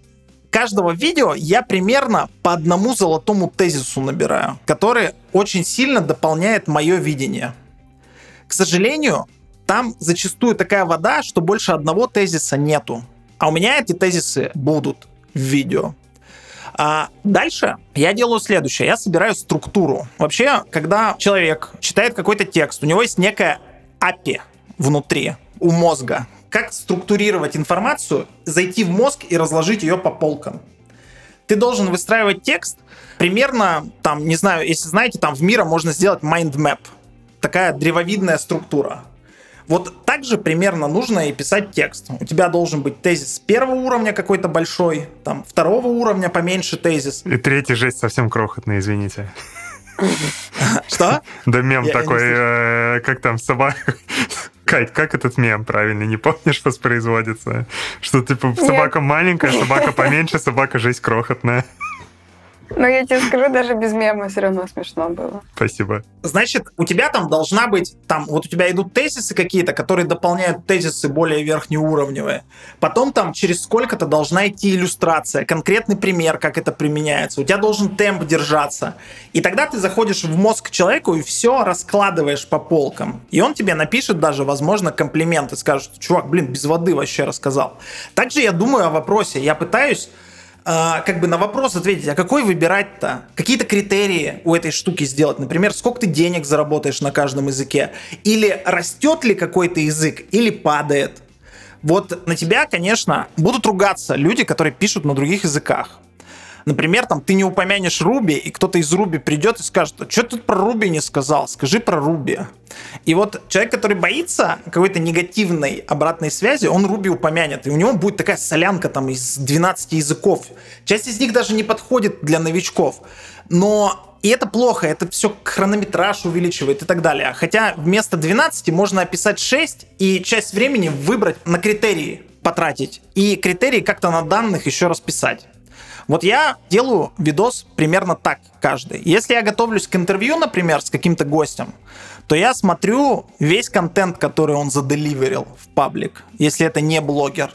каждого видео я примерно по одному золотому тезису набираю, который очень сильно дополняет мое видение. К сожалению, там зачастую такая вода, что больше одного тезиса нету. А у меня эти тезисы будут в видео. А дальше я делаю следующее. Я собираю структуру. Вообще, когда человек читает какой-то текст, у него есть некая API внутри, у мозга. Как структурировать информацию, зайти в мозг и разложить ее по полкам. Ты должен выстраивать текст примерно, там, не знаю, если знаете, там в мире можно сделать mind map. Такая древовидная структура. Вот так же примерно нужно и писать текст. У тебя должен быть тезис первого уровня какой-то большой, там второго уровня поменьше тезис. И третий жесть совсем крохотный, извините. Что? Да мем такой, э, как там собака... Кать, как этот мем правильно, не помнишь, воспроизводится? Что типа собака маленькая, собака поменьше, собака жесть крохотная. Но я тебе скажу, даже без мема все равно смешно было. Спасибо. Значит, у тебя там должна быть, там, вот у тебя идут тезисы какие-то, которые дополняют тезисы более верхнеуровневые. Потом там через сколько-то должна идти иллюстрация, конкретный пример, как это применяется. У тебя должен темп держаться. И тогда ты заходишь в мозг человеку и все раскладываешь по полкам. И он тебе напишет даже, возможно, комплимент и скажет, чувак, блин, без воды вообще рассказал. Также я думаю о вопросе. Я пытаюсь а, как бы на вопрос ответить, а какой выбирать-то? Какие-то критерии у этой штуки сделать? Например, сколько ты денег заработаешь на каждом языке? Или растет ли какой-то язык, или падает? Вот на тебя, конечно, будут ругаться люди, которые пишут на других языках. Например, там ты не упомянешь Руби, и кто-то из Руби придет и скажет, а что ты про Руби не сказал? Скажи про Руби. И вот человек, который боится какой-то негативной обратной связи, он Руби упомянет. И у него будет такая солянка там из 12 языков. Часть из них даже не подходит для новичков. Но и это плохо, это все хронометраж увеличивает и так далее. Хотя вместо 12 можно описать 6 и часть времени выбрать на критерии потратить. И критерии как-то на данных еще расписать. Вот я делаю видос примерно так каждый. Если я готовлюсь к интервью, например, с каким-то гостем, то я смотрю весь контент, который он заделиверил в паблик, если это не блогер.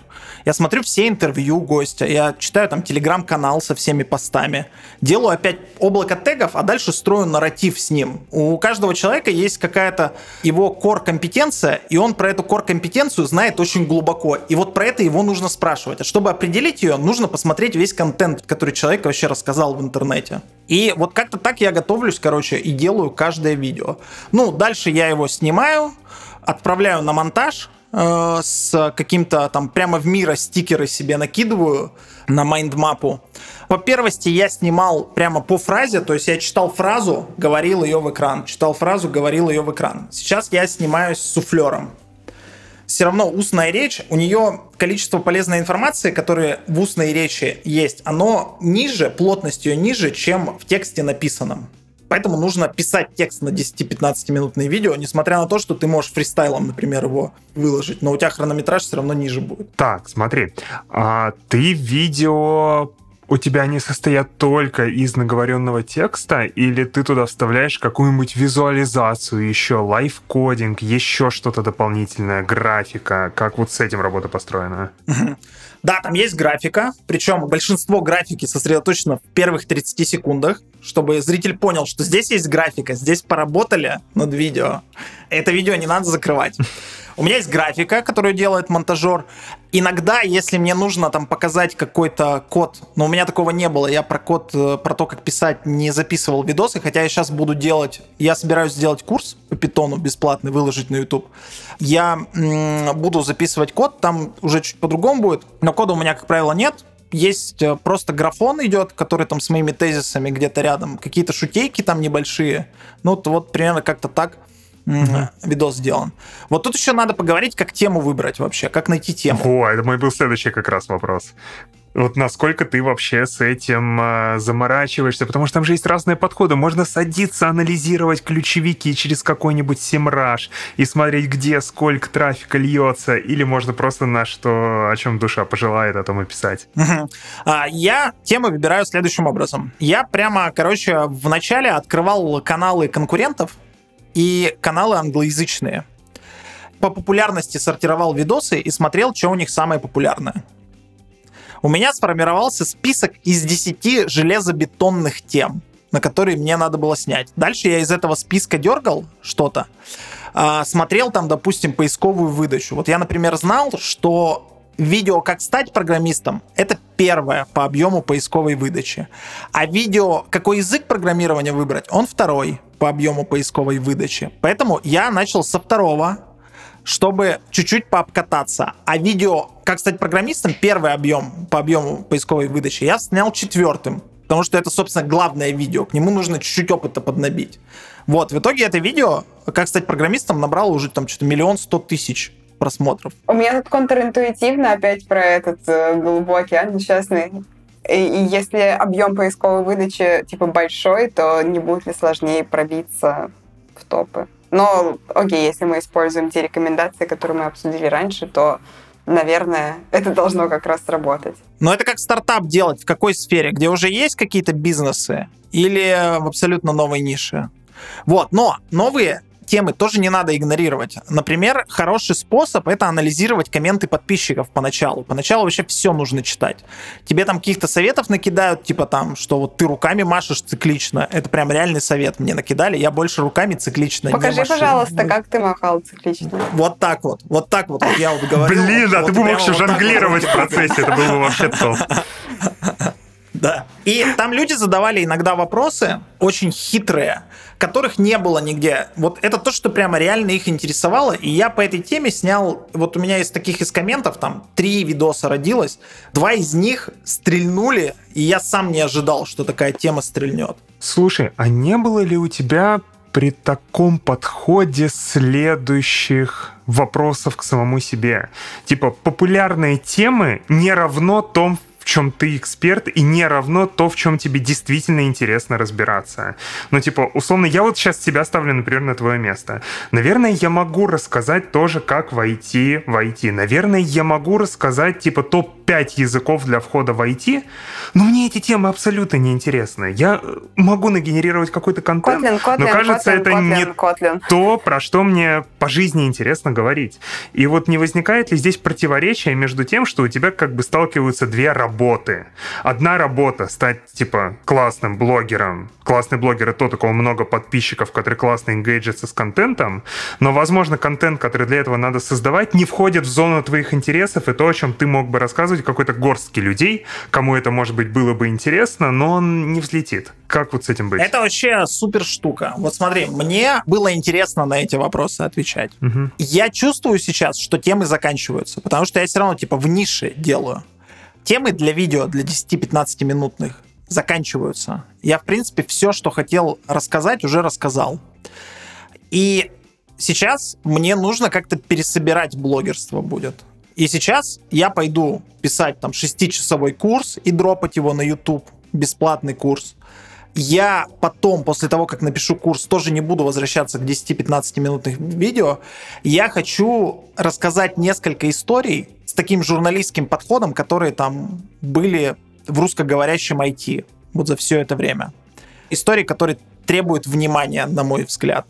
Я смотрю все интервью гостя, я читаю там телеграм-канал со всеми постами, делаю опять облако тегов, а дальше строю нарратив с ним. У каждого человека есть какая-то его core-компетенция, и он про эту core-компетенцию знает очень глубоко. И вот про это его нужно спрашивать. А чтобы определить ее, нужно посмотреть весь контент, который человек вообще рассказал в интернете. И вот как-то так я готовлюсь, короче, и делаю каждое видео. Ну, дальше я его снимаю, отправляю на монтаж, э, с каким-то там прямо в мира стикеры себе накидываю на майндмапу. По первости я снимал прямо по фразе, то есть я читал фразу, говорил ее в экран, читал фразу, говорил ее в экран. Сейчас я снимаюсь с суфлером. Все равно устная речь, у нее количество полезной информации, которая в устной речи есть, оно ниже, плотность ее ниже, чем в тексте написанном. Поэтому нужно писать текст на 10-15 минутное видео, несмотря на то, что ты можешь фристайлом, например, его выложить, но у тебя хронометраж все равно ниже будет. Так, смотри, а ты видео у тебя они состоят только из наговоренного текста, или ты туда вставляешь какую-нибудь визуализацию, еще лайфкодинг, еще что-то дополнительное, графика? Как вот с этим работа построена? Да, там есть графика, причем большинство графики сосредоточено в первых 30 секундах, чтобы зритель понял, что здесь есть графика, здесь поработали над видео. Это видео не надо закрывать. У меня есть графика, которую делает монтажер. Иногда, если мне нужно там показать какой-то код, но у меня такого не было, я про код, э, про то, как писать, не записывал видосы, хотя я сейчас буду делать, я собираюсь сделать курс по питону бесплатный, выложить на YouTube. Я м- буду записывать код, там уже чуть по-другому будет, но кода у меня, как правило, нет, есть э, просто графон идет, который там с моими тезисами где-то рядом, какие-то шутейки там небольшие. Ну, вот, вот примерно как-то так mm-hmm. видос сделан. Вот тут еще надо поговорить, как тему выбрать вообще, как найти тему. О, это мой был следующий как раз вопрос. Вот насколько ты вообще с этим э, заморачиваешься, потому что там же есть разные подходы. Можно садиться, анализировать ключевики через какой-нибудь семраж и смотреть, где сколько трафика льется, или можно просто на что, о чем душа пожелает, о том и писать. А, я темы выбираю следующим образом. Я прямо, короче, вначале открывал каналы конкурентов, и каналы англоязычные. По популярности сортировал видосы и смотрел, что у них самое популярное. У меня сформировался список из 10 железобетонных тем, на которые мне надо было снять. Дальше я из этого списка дергал что-то, а, смотрел там, допустим, поисковую выдачу. Вот я, например, знал, что видео «Как стать программистом» — это первое по объему поисковой выдачи. А видео «Какой язык программирования выбрать» — он второй по объему поисковой выдачи. Поэтому я начал со второго, чтобы чуть-чуть пообкататься. А видео «Как стать программистом» первый объем по объему поисковой выдачи я снял четвертым. Потому что это, собственно, главное видео. К нему нужно чуть-чуть опыта поднабить. Вот, в итоге это видео «Как стать программистом» набрало уже там что-то миллион сто тысяч просмотров. У меня тут контринтуитивно опять про этот э, голубой океан несчастный. И, и если объем поисковой выдачи типа большой, то не будет ли сложнее пробиться в топы? Но, окей, если мы используем те рекомендации, которые мы обсудили раньше, то наверное, это должно как раз сработать. Но это как стартап делать в какой сфере? Где уже есть какие-то бизнесы или в абсолютно новой нише? Вот, но новые темы тоже не надо игнорировать. Например, хороший способ — это анализировать комменты подписчиков поначалу. Поначалу вообще все нужно читать. Тебе там каких-то советов накидают, типа там, что вот ты руками машешь циклично. Это прям реальный совет мне накидали. Я больше руками циклично Покажи, не машу. пожалуйста, как ты махал циклично. Вот так вот. Вот так вот, вот я вот говорил. Блин, а ты бы мог еще жонглировать в процессе, это было бы вообще топ. Да. И там люди задавали иногда вопросы очень хитрые, которых не было нигде. Вот это то, что прямо реально их интересовало. И я по этой теме снял, вот у меня из таких из комментов там три видоса родилось. Два из них стрельнули, и я сам не ожидал, что такая тема стрельнет. Слушай, а не было ли у тебя при таком подходе следующих вопросов к самому себе? Типа, популярные темы не равно том, чем ты эксперт, и не равно то, в чем тебе действительно интересно разбираться. Ну, типа, условно, я вот сейчас тебя ставлю, например, на твое место. Наверное, я могу рассказать тоже, как войти в IT. Наверное, я могу рассказать, типа, топ пять языков для входа в IT, но мне эти темы абсолютно не интересны. Я э, могу нагенерировать какой-то контент, Kotlin, Kotlin, но кажется, Kotlin, это Kotlin, не Kotlin. то, про что мне по жизни интересно говорить. И вот не возникает ли здесь противоречия между тем, что у тебя как бы сталкиваются две работы? Одна работа — стать, типа, классным блогером. Классный блогер — это тот, у кого много подписчиков, который классно engagится с контентом, но, возможно, контент, который для этого надо создавать, не входит в зону твоих интересов и то, о чем ты мог бы рассказывать какой-то горстке людей, кому это, может быть, было бы интересно, но он не взлетит. Как вот с этим быть? Это вообще супер штука. Вот смотри, мне было интересно на эти вопросы отвечать. Мгм. Я чувствую сейчас, что темы заканчиваются, потому что я все равно типа в нише делаю. Темы для видео, для 10-15 минутных заканчиваются. Я, в принципе, все, что хотел рассказать, уже рассказал. И сейчас мне нужно как-то пересобирать блогерство будет. И сейчас я пойду писать там шестичасовой курс и дропать его на YouTube, бесплатный курс. Я потом, после того, как напишу курс, тоже не буду возвращаться к 10-15 минутных видео. Я хочу рассказать несколько историй с таким журналистским подходом, которые там были в русскоговорящем IT вот за все это время. Истории, которые требуют внимания, на мой взгляд.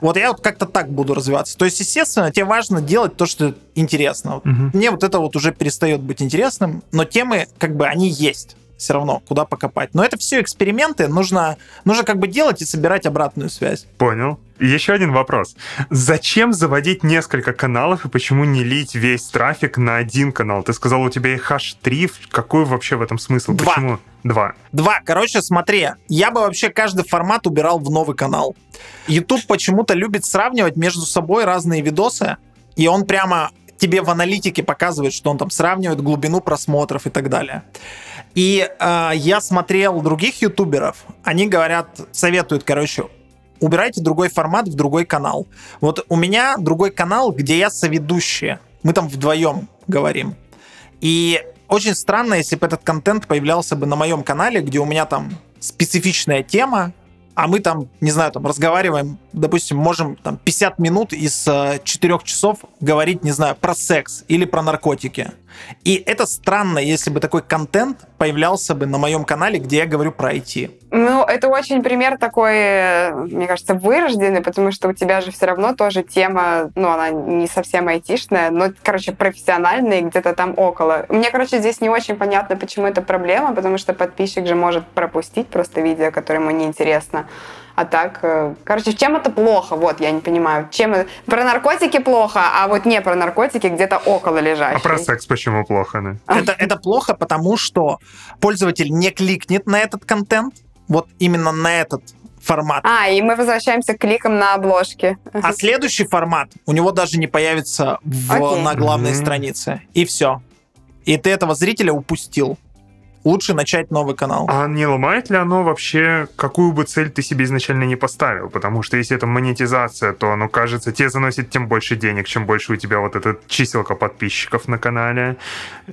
Вот я вот как-то так буду развиваться. То есть, естественно, тебе важно делать то, что интересно. Мгм. Мне вот это вот уже перестает быть интересным, но темы, как бы, они есть все равно, куда покопать. Но это все эксперименты, нужно, нужно как бы делать и собирать обратную связь. Понял. Еще один вопрос. Зачем заводить несколько каналов и почему не лить весь трафик на один канал? Ты сказал, у тебя их аж три. Какой вообще в этом смысл? Два. Почему? Два. Два. Короче, смотри, я бы вообще каждый формат убирал в новый канал. YouTube почему-то любит сравнивать между собой разные видосы, и он прямо тебе в аналитике показывает, что он там сравнивает глубину просмотров и так далее. И э, я смотрел других ютуберов, они говорят, советуют, короче, убирайте другой формат в другой канал. Вот у меня другой канал, где я соведущий. Мы там вдвоем говорим. И очень странно, если бы этот контент появлялся бы на моем канале, где у меня там специфичная тема, а мы там, не знаю, там разговариваем, допустим, можем там 50 минут из 4 часов говорить, не знаю, про секс или про наркотики. И это странно, если бы такой контент появлялся бы на моем канале, где я говорю про IT. Ну, это очень пример такой, э, мне кажется, вырожденный, потому что у тебя же все равно тоже тема, ну, она не совсем айтишная, но, короче, профессиональная и где-то там около. Мне, короче, здесь не очень понятно, почему это проблема, потому что подписчик же может пропустить просто видео, которое ему неинтересно. А так, э, короче, чем это плохо? Вот, я не понимаю. Чем Про наркотики плохо, а вот не про наркотики где-то около лежащие. А про секс почему плохо? да? Это, это плохо, потому что пользователь не кликнет на этот контент, вот именно на этот формат. А, и мы возвращаемся к кликам на обложке. А следующий формат у него даже не появится в, на главной Мгм. странице. И все. И ты этого зрителя упустил. Лучше начать новый канал. А не ломает ли оно вообще, какую бы цель ты себе изначально не поставил? Потому что если это монетизация, то оно, кажется, тебе заносит тем больше денег, чем больше у тебя вот эта чиселка подписчиков на канале.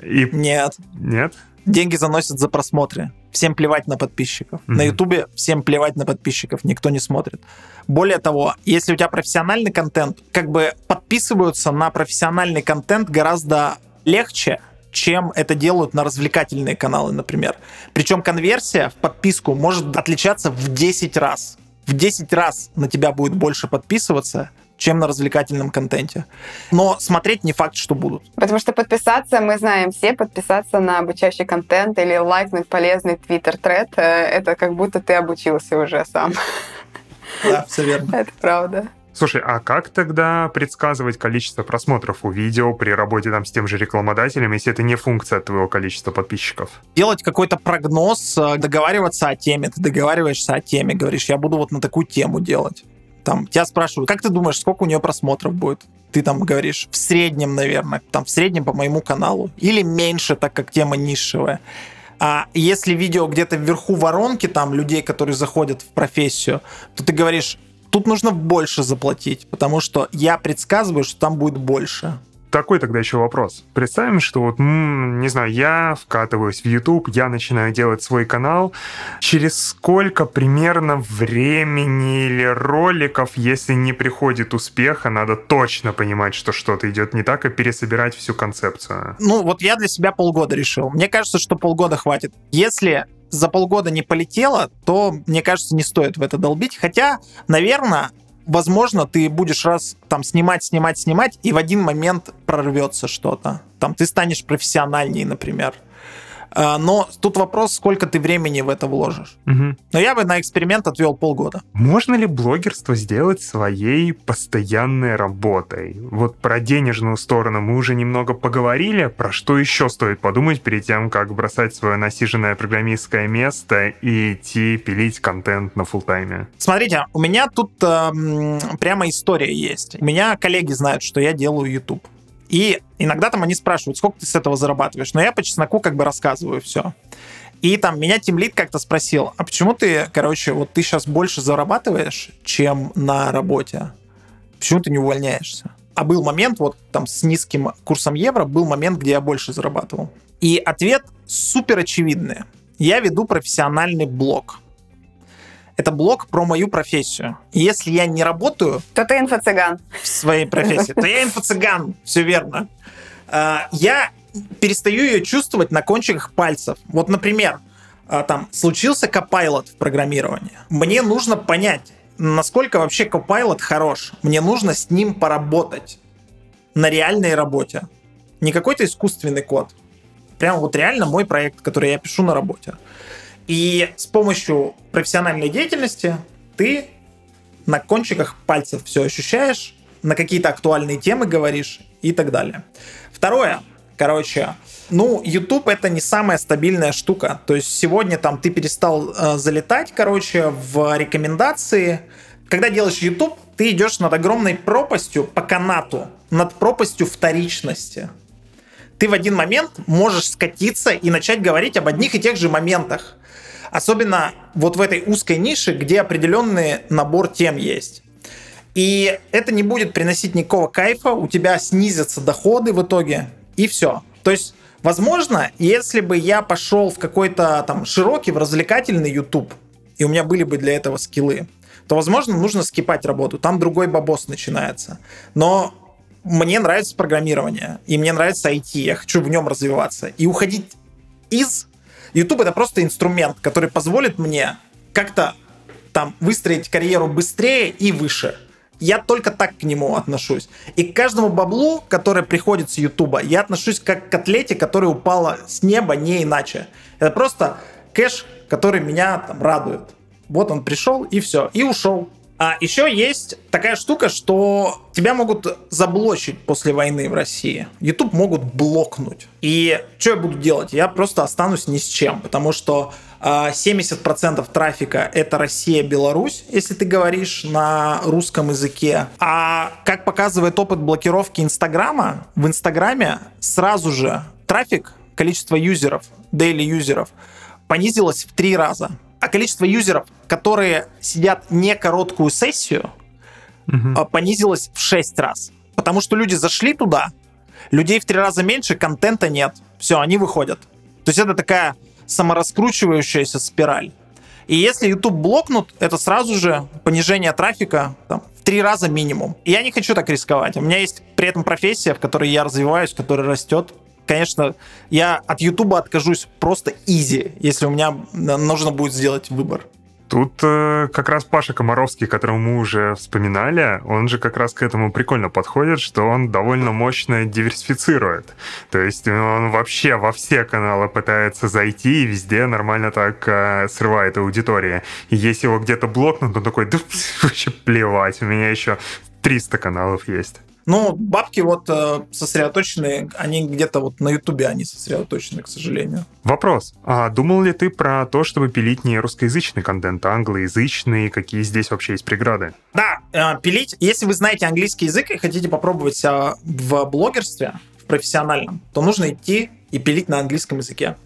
И Нет. нет? Деньги заносят за просмотры. Всем плевать на подписчиков. Мгм. На Ютубе всем плевать на подписчиков, никто не смотрит. Более того, если у тебя профессиональный контент, как бы подписываются на профессиональный контент гораздо легче, чем это делают на развлекательные каналы, например. Причем конверсия в подписку может отличаться в 10 раз. В 10 раз на тебя будет больше подписываться, чем на развлекательном контенте. Но смотреть не факт, что будут. Потому что подписаться, мы знаем все, подписаться на обучающий контент или лайкнуть полезный твиттер-тред, э, это как будто ты обучился уже сам. Да, все верно. Это правда. Слушай, а как тогда предсказывать количество просмотров у видео при работе там с тем же рекламодателем, если это не функция твоего количества подписчиков? делать какой-то прогноз, э, договариваться о теме. Ты договариваешься о теме, говоришь, я буду вот на такую тему делать. Там тебя спрашивают, как ты думаешь, сколько у нее просмотров будет? Ты там говоришь, в среднем, наверное, там в среднем по моему каналу. Или меньше, так как тема нишевая. А если видео где-то вверху воронки, там людей, которые заходят в профессию, то ты говоришь, тут нужно больше заплатить, потому что я предсказываю, что там будет больше. такой тогда еще вопрос. Представим, что вот, не знаю, я вкатываюсь в YouTube, я начинаю делать свой канал. Через сколько примерно времени или роликов, если не приходит успеха, надо точно понимать, что что-то идет не так, и пересобирать всю концепцию? Ну, вот я для себя полгода решил. Мне кажется, что полгода хватит. Если за полгода не полетело, то, мне кажется, не стоит в это долбить. Хотя, наверное, возможно, ты будешь раз там снимать, снимать, снимать, и в один момент прорвется что-то. Там ты станешь профессиональнее, например. А, но тут вопрос, сколько ты времени в это вложишь. Угу. Но я бы на эксперимент отвел полгода. Можно ли блогерство сделать своей постоянной работой? Вот про денежную сторону мы уже немного поговорили. Про что еще стоит подумать перед тем, как бросать свое насиженное программистское место и идти пилить контент на фултайме? Смотрите, у меня тут э, прямо история есть. У меня коллеги знают, что я делаю YouTube. И иногда там они спрашивают, сколько ты с этого зарабатываешь. Но я по чесноку как бы рассказываю все. И там меня Тимлит как-то спросил, а почему ты, короче, вот ты сейчас больше зарабатываешь, чем на работе? Почему ты не увольняешься? А был момент, вот там с низким курсом евро, был момент, где я больше зарабатывал. И ответ супер очевидный. Я веду профессиональный блог это блог про мою профессию. И если я не работаю... То ты инфо-цыган. В своей профессии. То я инфо-цыган. Все верно. А, я перестаю ее чувствовать на кончиках пальцев. Вот, например, а, там случился копайлот в программировании. Мне нужно понять, насколько вообще копайлот хорош. Мне нужно с ним поработать на реальной работе. Не какой-то искусственный код. Прям вот реально мой проект, который я пишу на работе. И с помощью профессиональной деятельности ты на кончиках пальцев все ощущаешь, на какие-то актуальные темы говоришь и так далее. Второе, короче, ну, YouTube это не самая стабильная штука. То есть сегодня там ты перестал э, залетать, короче, в рекомендации. Когда делаешь YouTube, ты идешь над огромной пропастью по канату, над пропастью вторичности. Ты в один момент можешь скатиться и начать говорить об одних и тех же моментах. Особенно вот в этой узкой нише, где определенный набор тем есть. И это не будет приносить никакого кайфа, у тебя снизятся доходы в итоге, и все. То есть, возможно, если бы я пошел в какой-то там широкий, в развлекательный YouTube, и у меня были бы для этого скиллы, то, возможно, нужно скипать работу. Там другой бабос начинается. Но мне нравится программирование, и мне нравится IT, я хочу в нем развиваться. И уходить из YouTube это просто инструмент, который позволит мне как-то там выстроить карьеру быстрее и выше. Я только так к нему отношусь. И к каждому баблу, который приходит с Ютуба, я отношусь как к котлете, которая упала с неба, не иначе. Это просто кэш, который меня там радует. Вот он пришел и все, и ушел. А еще есть такая штука, что тебя могут заблочить после войны в России. YouTube могут блокнуть. И что я буду делать? Я просто останусь ни с чем, потому что 70% а, трафика это Россия, Беларусь, если ты говоришь на русском языке. А как показывает опыт блокировки Инстаграма, в Инстаграме сразу же трафик, количество юзеров, daily юзеров, понизилось в три раза а количество юзеров, которые сидят не короткую сессию, угу. понизилось в 6 раз. Потому что люди зашли туда, людей в три раза меньше, контента нет. Все, они выходят. То есть это такая самораскручивающаяся спираль. И если YouTube блокнут, это сразу же понижение трафика там, в три раза минимум. И я не хочу так рисковать. У меня есть при этом профессия, в которой я развиваюсь, которая растет конечно, я от Ютуба откажусь просто изи, если у меня нужно будет сделать выбор. Тут э, как раз Паша Комаровский, которого мы уже вспоминали, он же как раз к этому прикольно подходит, что он довольно мощно диверсифицирует. То есть он вообще во все каналы пытается зайти и везде нормально так э, срывает аудитории. И если его где-то блокнут, он такой, да вообще плевать, у меня еще 300 каналов есть. Ну, бабки вот э, сосредоточены, они где-то вот на Ютубе они сосредоточены, к сожалению. Вопрос. А думал ли ты про то, чтобы пилить не русскоязычный контент, а англоязычный? Какие здесь вообще есть преграды? Да, э, пилить. Если вы знаете английский язык и хотите попробовать себя в блогерстве, в профессиональном, то нужно идти и пилить на английском языке.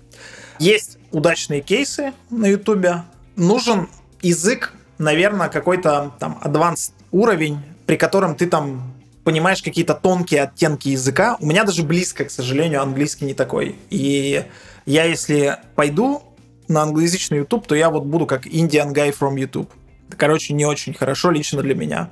Есть удачные кейсы на Ютубе. Нужен язык, наверное, какой-то там advanced уровень, при котором ты там понимаешь какие-то тонкие оттенки языка. У меня даже близко, к сожалению, английский не такой. И я, если пойду на англоязычный YouTube, то я вот буду как Indian guy from YouTube. Короче, не очень хорошо лично для меня.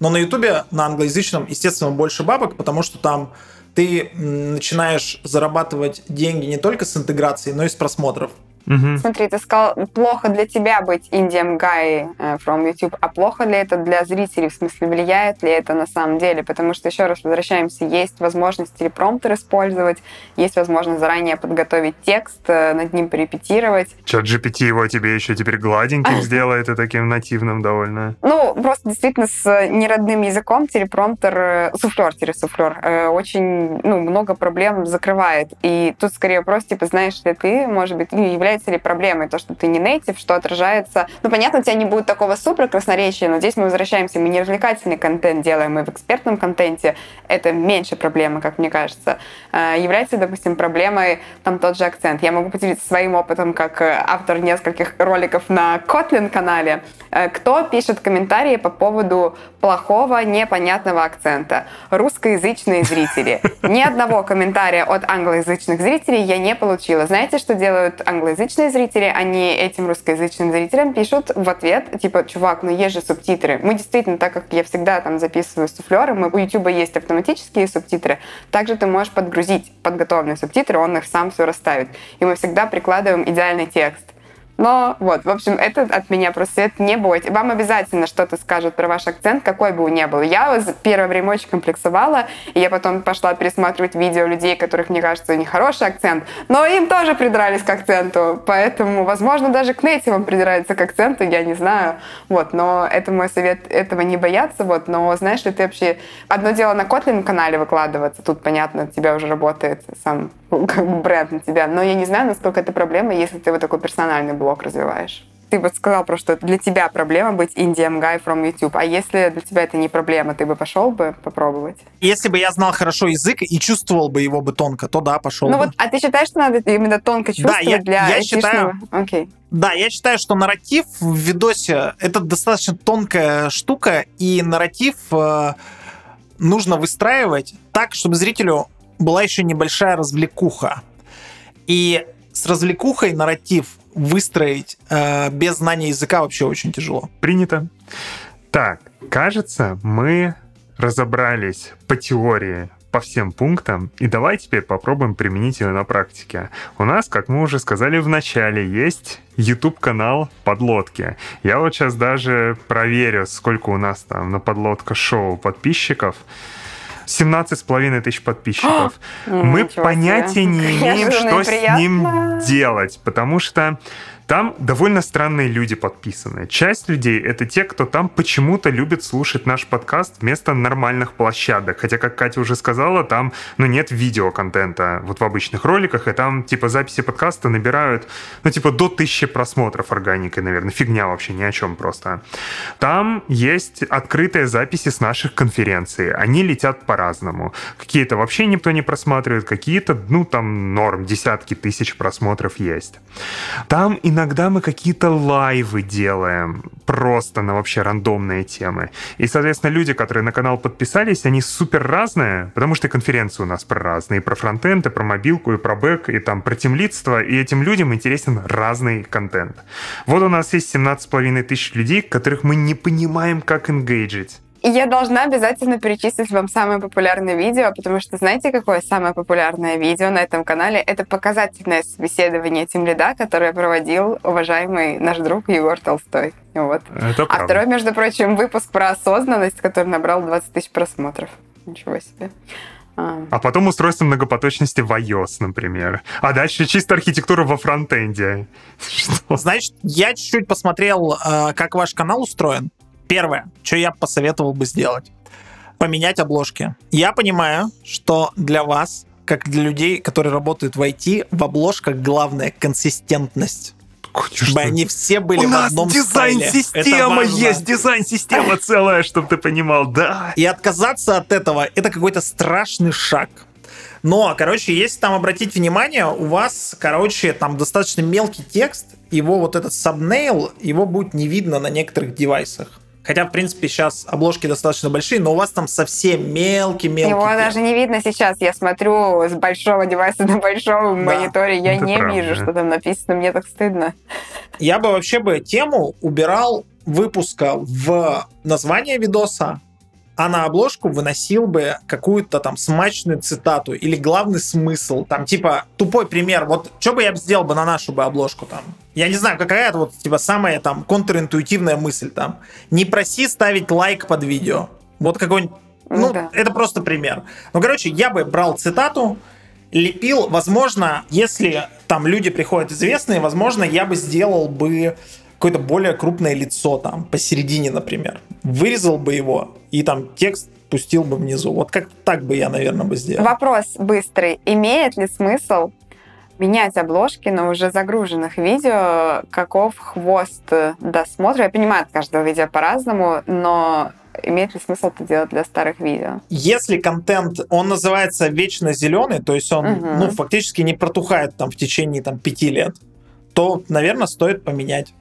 Но на YouTube, на англоязычном, естественно, больше бабок, потому что там ты начинаешь зарабатывать деньги не только с интеграцией, но и с просмотров. Угу. Смотри, ты сказал, плохо для тебя быть Indian guy э, from YouTube, а плохо ли это для зрителей? В смысле, влияет ли это на самом деле? Потому что, еще раз возвращаемся, есть возможность телепромптер использовать, есть возможность заранее подготовить текст, э, над ним порепетировать. Чат GPT его тебе еще теперь гладеньким сделает и таким нативным довольно. Ну, просто действительно с неродным языком телепромптер, э, суфлер-суфлер, очень ну, много проблем закрывает. И тут скорее вопрос, типа, знаешь ли ты, может быть, являешься является ли проблемой то, что ты не нейтив, что отражается... Ну, понятно, у тебя не будет такого супер красноречия, но здесь мы возвращаемся, мы не развлекательный контент делаем, мы в экспертном контенте. Это меньше проблемы, как мне кажется. А, является, допустим, проблемой там тот же акцент. Я могу поделиться своим опытом как э, автор нескольких роликов на Kotlin канале. Э, кто пишет комментарии по поводу плохого, непонятного акцента? Русскоязычные зрители. Ни одного комментария от англоязычных зрителей я не получила. Знаете, что делают англоязычные русскоязычные зрители, они этим русскоязычным зрителям пишут в ответ, типа, чувак, ну есть же субтитры. Мы действительно, так как я всегда там записываю суфлеры, мы, у YouTube есть автоматические субтитры, также ты можешь подгрузить подготовленные субтитры, он их сам все расставит. И мы всегда прикладываем идеальный текст. Но вот, в общем, это от меня просто это не бойтесь. Вам обязательно что-то скажут про ваш акцент, какой бы он ни был. Я первое время очень комплексовала, и я потом пошла пересматривать видео людей, которых, мне кажется, них хороший акцент, но им тоже придрались к акценту. Поэтому, возможно, даже к нейтивам придираются к акценту, я не знаю. Вот, но это мой совет, этого не бояться. Вот, но знаешь ли ты вообще... Одно дело на Kotlin канале выкладываться, тут, понятно, тебя уже работает сам бренд на тебя. Но я не знаю, насколько это проблема, если ты вот такой персональный блог развиваешь. Ты вот сказал про что для тебя проблема быть Indian guy from YouTube. А если для тебя это не проблема, ты бы пошел бы попробовать? Если бы я знал хорошо язык и чувствовал бы его бы тонко, то да, пошел ну бы. Вот, а ты считаешь, что надо именно тонко чувствовать да, я, для я считаю, Окей. Да, я считаю, что нарратив в видосе это достаточно тонкая штука, и нарратив э, нужно выстраивать так, чтобы зрителю была еще небольшая развлекуха. И с развлекухой нарратив выстроить э, без знания языка вообще очень тяжело. Принято. Так, кажется, мы разобрались по теории по всем пунктам, и давай теперь попробуем применить ее на практике. У нас, как мы уже сказали в начале, есть YouTube-канал «Подлодки». Я вот сейчас даже проверю, сколько у нас там на «Подлодка шоу» подписчиков. 17 с половиной тысяч подписчиков. Мы понятия не имеем, что с ним делать, потому что там довольно странные люди подписаны. Часть людей — это те, кто там почему-то любит слушать наш подкаст вместо нормальных площадок. Хотя, как Катя уже сказала, там ну, нет видеоконтента вот в обычных роликах, и там типа записи подкаста набирают ну типа до тысячи просмотров органикой, наверное. Фигня вообще, ни о чем просто. Там есть открытые записи с наших конференций. Они летят по-разному. Какие-то вообще никто не просматривает, какие-то, ну там норм, десятки тысяч просмотров есть. Там и иногда мы какие-то лайвы делаем просто на вообще рандомные темы. И, соответственно, люди, которые на канал подписались, они супер разные, потому что конференции у нас про разные. И про фронтенд, и про мобилку, и про бэк, и там про темлидство. И этим людям интересен разный контент. Вот у нас есть 17,5 тысяч людей, которых мы не понимаем, как энгейджить. И я должна обязательно перечислить вам самое популярное видео, потому что знаете, какое самое популярное видео на этом канале? Это показательное собеседование Тим Лида, которое проводил уважаемый наш друг Егор Толстой. Вот. Это а второй, между прочим, выпуск про осознанность, который набрал 20 тысяч просмотров. Ничего себе. А. а потом устройство многопоточности в iOS, например. А дальше чисто архитектура во фронтенде. Что? Значит, я чуть-чуть посмотрел, э, как ваш канал устроен. Первое, что я посоветовал бы сделать, поменять обложки. Я понимаю, что для вас, как для людей, которые работают в IT, в обложках главная консистентность. Конечно. Чтобы они все были У в одном дизайн-система есть, дизайн-система целая, чтобы ты понимал, да. И отказаться от этого — это какой-то страшный шаг. Но, короче, если там обратить внимание, у вас, короче, там достаточно мелкий текст, его вот этот сабнейл, его будет не видно на некоторых девайсах. Хотя, в принципе, сейчас обложки достаточно большие, но у вас там совсем мелкий-мелкий. Его даже не видно сейчас. Я смотрю с большого девайса на большом Да, мониторе, я это не правда. вижу, что там написано, мне так стыдно. Я бы вообще бы тему убирал выпуска в название видоса, а на обложку выносил бы какую-то там смачную цитату или главный смысл. Там типа тупой пример. Вот что бы я сделал бы на нашу бы обложку там? Я не знаю, какая это вот типа самая там контринтуитивная мысль там. Не проси ставить лайк под видео. Вот какой-нибудь Ну ну, да. это просто пример. Ну, короче, я бы брал цитату, лепил, возможно, если там люди приходят известные, возможно, я бы сделал бы какое-то более крупное лицо там посередине, например. Вырезал бы его и там текст пустил бы внизу. Вот как так бы я, наверное, бы сделал. Вопрос быстрый. Имеет ли смысл менять обложки на уже загруженных видео? Каков хвост досмотра? Я понимаю, от каждого видео по-разному, но имеет ли смысл это делать для старых видео? Если контент, он называется вечно зеленый, то есть он, Мгм. ну, фактически не протухает там в течение там пяти лет, то, наверное, стоит поменять.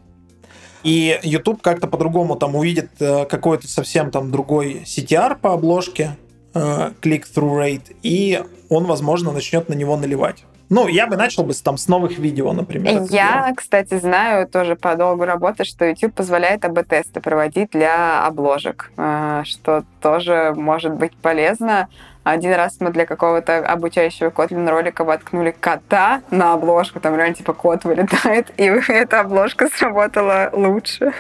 И YouTube как-то по-другому там увидит э, какой-то совсем там другой CTR по обложке, э, click-through rate, и он, возможно, начнет на него наливать. Ну, я бы начал бы там с новых видео, например. Я, кстати, знаю тоже по долгу работы, что YouTube позволяет АБ-тесты проводить для обложек, э, что тоже может быть полезно. Один раз мы для какого-то обучающего Kotlin ролика воткнули кота на обложку, там реально типа кот вылетает, и эта обложка сработала лучше.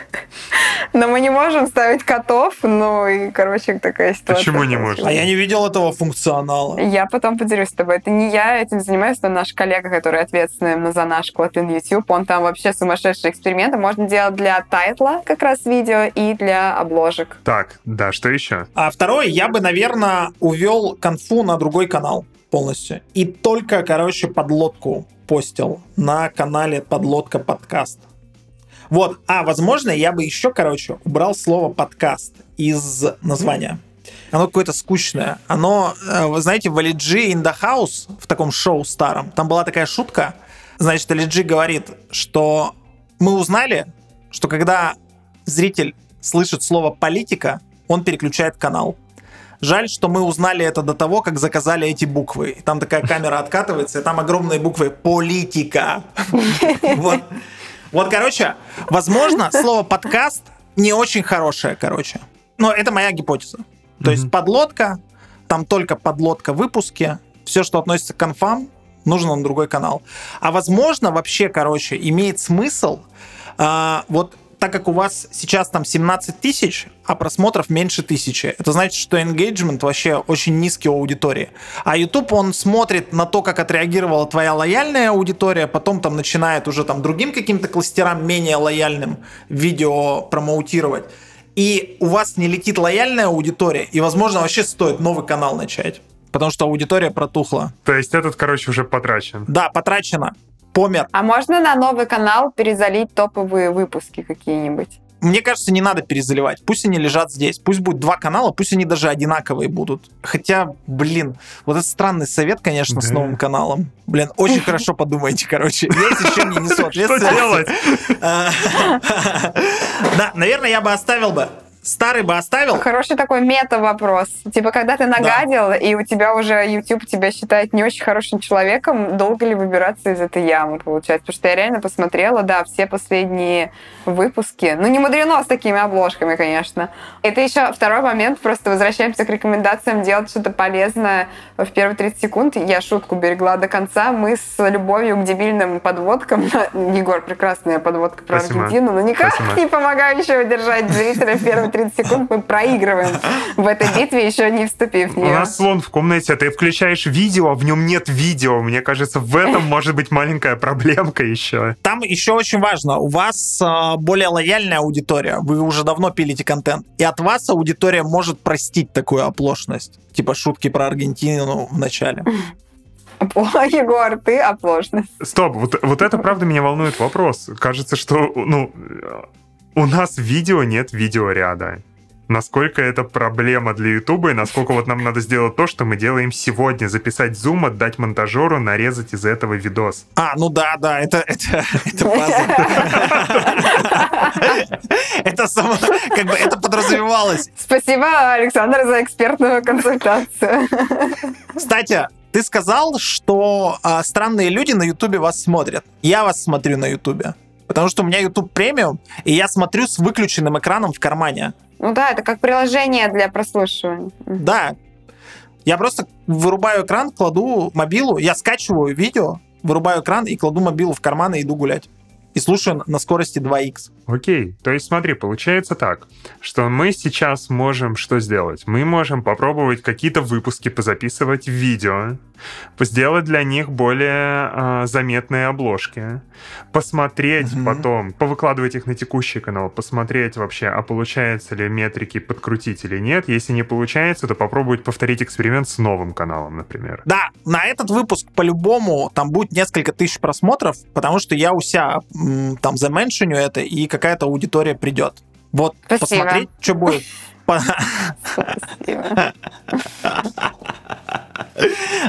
Но мы не можем ставить котов, ну и, короче, такая ситуация. Почему не можем? А я не видел этого функционала. Я потом поделюсь с тобой. Это не я этим занимаюсь, но наш коллега, который ответственный за наш Kotlin YouTube, он там вообще сумасшедшие эксперименты. Можно делать для тайтла как раз видео и для обложек. Так, да, что еще? А второе, я бы, наверное, увел конфу на другой канал полностью. И только, короче, подлодку постил на канале Подлодка подкаст. Вот, а возможно, я бы еще, короче, убрал слово подкаст из названия. Оно какое-то скучное. Оно, э, вы знаете, в LG in the House, в таком шоу старом, там была такая шутка. Значит, LG говорит, что мы узнали, что когда зритель слышит слово политика, он переключает канал. Жаль, что мы узнали это до того, как заказали эти буквы. Там такая камера откатывается, и там огромные буквы «Политика». Вот. Вот, короче, возможно, слово «подкаст» не очень хорошее, короче. Но это моя гипотеза. То есть подлодка, там только подлодка выпуски, все, что относится к конфам, нужно на другой канал. А возможно, вообще, короче, имеет смысл, а, вот так как у вас сейчас там 17 тысяч, а просмотров меньше тысячи, это значит, что engagement вообще очень низкий у аудитории. А YouTube, он смотрит на то, как отреагировала твоя лояльная аудитория, потом там начинает уже там другим каким-то кластерам менее лояльным видео промоутировать. И у вас не летит лояльная аудитория, и, возможно, вообще стоит новый канал начать. Потому что аудитория протухла. То есть этот, короче, уже потрачен. Да, потрачено. Помер. А можно на новый канал перезалить топовые выпуски какие-нибудь? Мне кажется, не надо перезаливать. Пусть они лежат здесь. Пусть будет два канала, пусть они даже одинаковые будут. Хотя, блин, вот это странный совет, конечно, с Да. новым каналом. Блин, очень хорошо подумайте, короче. Я еще не несу Что ответственности. делать? А, Да, наверное, я бы оставил бы. Старый бы оставил. Хороший такой мета-вопрос. Типа, когда ты нагадил, и у тебя уже YouTube тебя считает не очень хорошим человеком, долго ли выбираться из этой ямы, получается? Потому что я реально посмотрела, да, все последние выпуски. Ну, не мудрено с такими обложками, конечно. Это еще второй момент. Просто возвращаемся к рекомендациям делать что-то полезное в первые 30 секунд. Я шутку берегла до конца. Мы с любовью к дебильным подводкам. Егор, прекрасная подводка про Спасибо. Аргентину, но никак Спасибо. не помогающего удержать зрителя в первые 30 секунд. Мы проигрываем в этой битве, еще не вступив в У нее. нас слон в комнате, ты включаешь видео, а в нем нет видео. Мне кажется, в этом может быть маленькая проблемка еще. Там еще очень важно, у вас а, более лояльная аудитория, вы уже давно пилите контент, и от вас аудитория может простить такую оплошность, типа шутки про Аргентину в начале. О, Егор, ты оплошность. Стоп, вот, вот это правда меня волнует вопрос. Кажется, что, ну, у нас видео нет видеоряда. насколько это проблема для Ютуба и насколько вот нам надо сделать то, что мы делаем сегодня. Записать зум, отдать монтажеру, нарезать из этого видос. А, ну да, да, это, это, это пазл. Это само, как бы, это подразумевалось. Спасибо, Александр, за экспертную консультацию. Кстати, ты сказал, что а, странные люди на Ютубе вас смотрят. Я вас смотрю на Ютубе. Потому что у меня YouTube премиум, и я смотрю с выключенным экраном в кармане. Ну да, это как приложение для прослушивания. Да. Я просто вырубаю экран, кладу мобилу, я скачиваю видео, вырубаю экран и кладу мобилу в карман и иду гулять. И слушаю на скорости 2х. Окей, то есть смотри, получается так, что мы сейчас можем что сделать? Мы можем попробовать какие-то выпуски позаписывать в видео, сделать для них более э, заметные обложки, посмотреть Мгм. потом, повыкладывать их на текущий канал, посмотреть вообще, а получается ли метрики подкрутить или нет. Если не получается, то попробовать повторить эксперимент с новым каналом, например. Да, на этот выпуск по-любому там будет несколько тысяч просмотров, потому что я у себя там заменшеню это, и какая-то аудитория придет. Вот, Спасибо. посмотреть, что будет. Спасибо.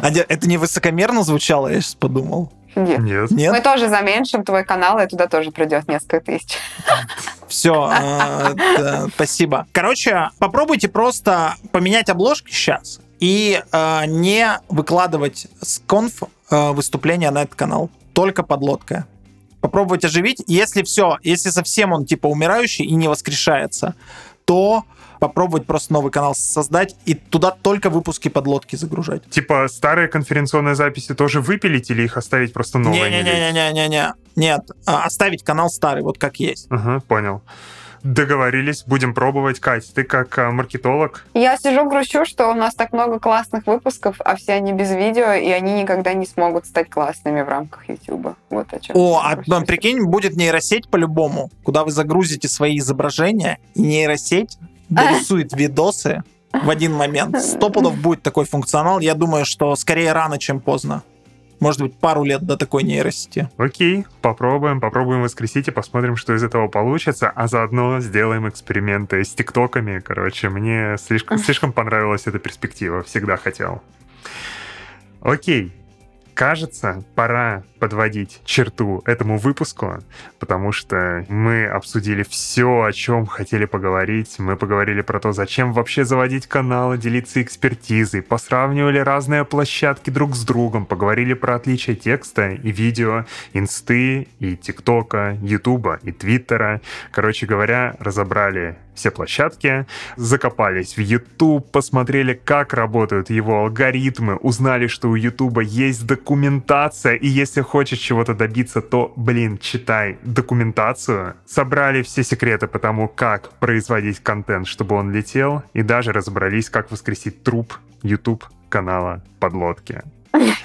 Это не высокомерно звучало, я сейчас подумал. Нет. Нет. Мы тоже заменьшим твой канал, и туда тоже придет несколько тысяч. Все, спасибо. Короче, попробуйте просто поменять обложки сейчас и э, не выкладывать с конф э, выступления на этот канал. Только подлодка. Попробовать оживить. Если все, если совсем он типа умирающий и не воскрешается, то попробовать просто новый канал создать и туда только выпуски подлодки загружать. Типа старые конференционные записи тоже выпилить или их оставить просто новые? Не-не-не-не-не-не. Нет, а, оставить канал старый, вот как есть. Ага, понял. Договорились, будем пробовать. Кать, ты как а, маркетолог, Я сижу, грущу, что у нас так много классных выпусков, а все они без видео, и они никогда не смогут стать классными в рамках YouTube. Вот о чем. О, а ну, прикинь, будет нейросеть по-любому, куда вы загрузите свои изображения, и нейросеть дорисует видосы в один момент. Сто пудов будет такой функционал. Я думаю, что скорее рано, чем поздно. Может быть, пару лет до такой нейросети. Окей, попробуем, попробуем воскресить и посмотрим, что из этого получится, а заодно сделаем эксперименты с тиктоками. Короче, мне слишком, слишком понравилась эта перспектива, всегда хотел. Окей, кажется, пора подводить черту этому выпуску, потому что мы обсудили все, о чем хотели поговорить. Мы поговорили про то, зачем вообще заводить каналы, делиться экспертизой, посравнивали разные площадки друг с другом, поговорили про отличия текста и видео, инсты и тиктока, ютуба и твиттера. Короче говоря, разобрали все площадки, закопались в YouTube, посмотрели, как работают его алгоритмы, узнали, что у YouTube есть документация, и если хочешь чего-то добиться, то, блин, читай документацию. Собрали все секреты по тому, как производить контент, чтобы он летел, и даже разобрались, как воскресить труп YouTube канала Подлодки.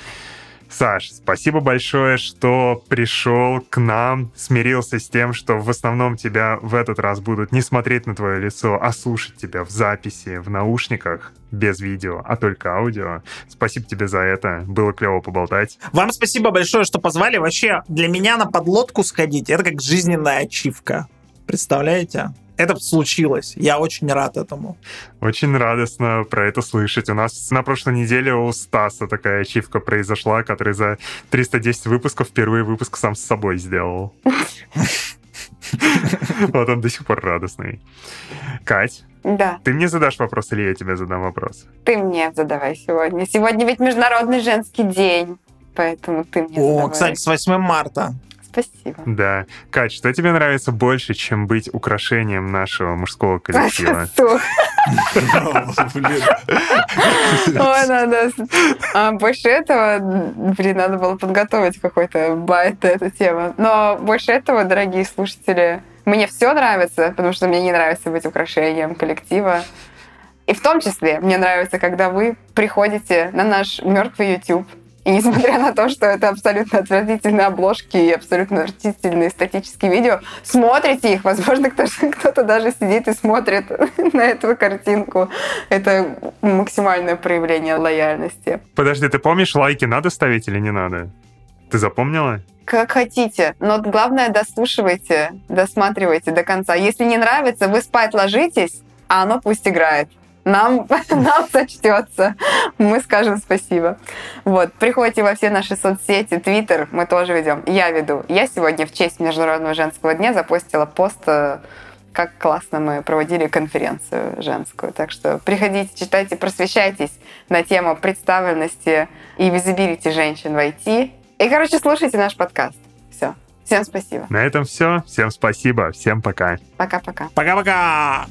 Саш, спасибо большое, что пришел к нам, смирился с тем, что в основном тебя в этот раз будут не смотреть на твое лицо, а слушать тебя в записи, в наушниках, без видео, а только аудио. Спасибо тебе за это. Было клево поболтать. Вам спасибо большое, что позвали. Вообще, для меня на подлодку сходить, это как жизненная ачивка. Представляете? Это случилось. Я очень рад этому. Очень радостно про это слышать. У нас на прошлой неделе у Стаса такая ачивка произошла, который за 310 выпусков впервые выпуск сам с собой сделал. Вот он до сих пор радостный. Кать, Да, ты мне задашь вопрос или я тебе задам вопрос? ты мне задавай сегодня. Сегодня ведь Международный женский день, поэтому ты мне О, задавай. кстати, с 8 марта. Спасибо. Да. Кать, что тебе нравится больше, чем быть украшением нашего мужского коллектива? Ой, надо. А больше этого, блин, надо было подготовить какой-то байт на эту тему. Но больше этого, дорогие слушатели, мне все нравится, потому что мне не нравится быть украшением коллектива. И в том числе мне нравится, когда вы приходите на наш мертвый YouTube, и несмотря на то, что это абсолютно отвратительные обложки и абсолютно отвратительные статические видео, смотрите их. Возможно, кто- кто-то даже сидит и смотрит на эту картинку. Это максимальное проявление лояльности. Подожди, ты помнишь, лайки надо ставить или не надо? Ты запомнила? Как хотите, но главное дослушивайте, досматривайте до конца. Если не нравится, вы спать ложитесь, а оно пусть играет. Нам, нам сочтется. Мы скажем спасибо. Вот. Приходите во все наши соцсети, Твиттер мы тоже ведем. Я веду. Я сегодня в честь Международного женского дня запостила пост э, как классно мы проводили конференцию женскую. Так что приходите, читайте, просвещайтесь на тему представленности и визибилити женщин в IT. И, короче, слушайте наш подкаст. Все. Всем спасибо. На этом все. Всем спасибо. Всем пока. Пока-пока. Пока-пока!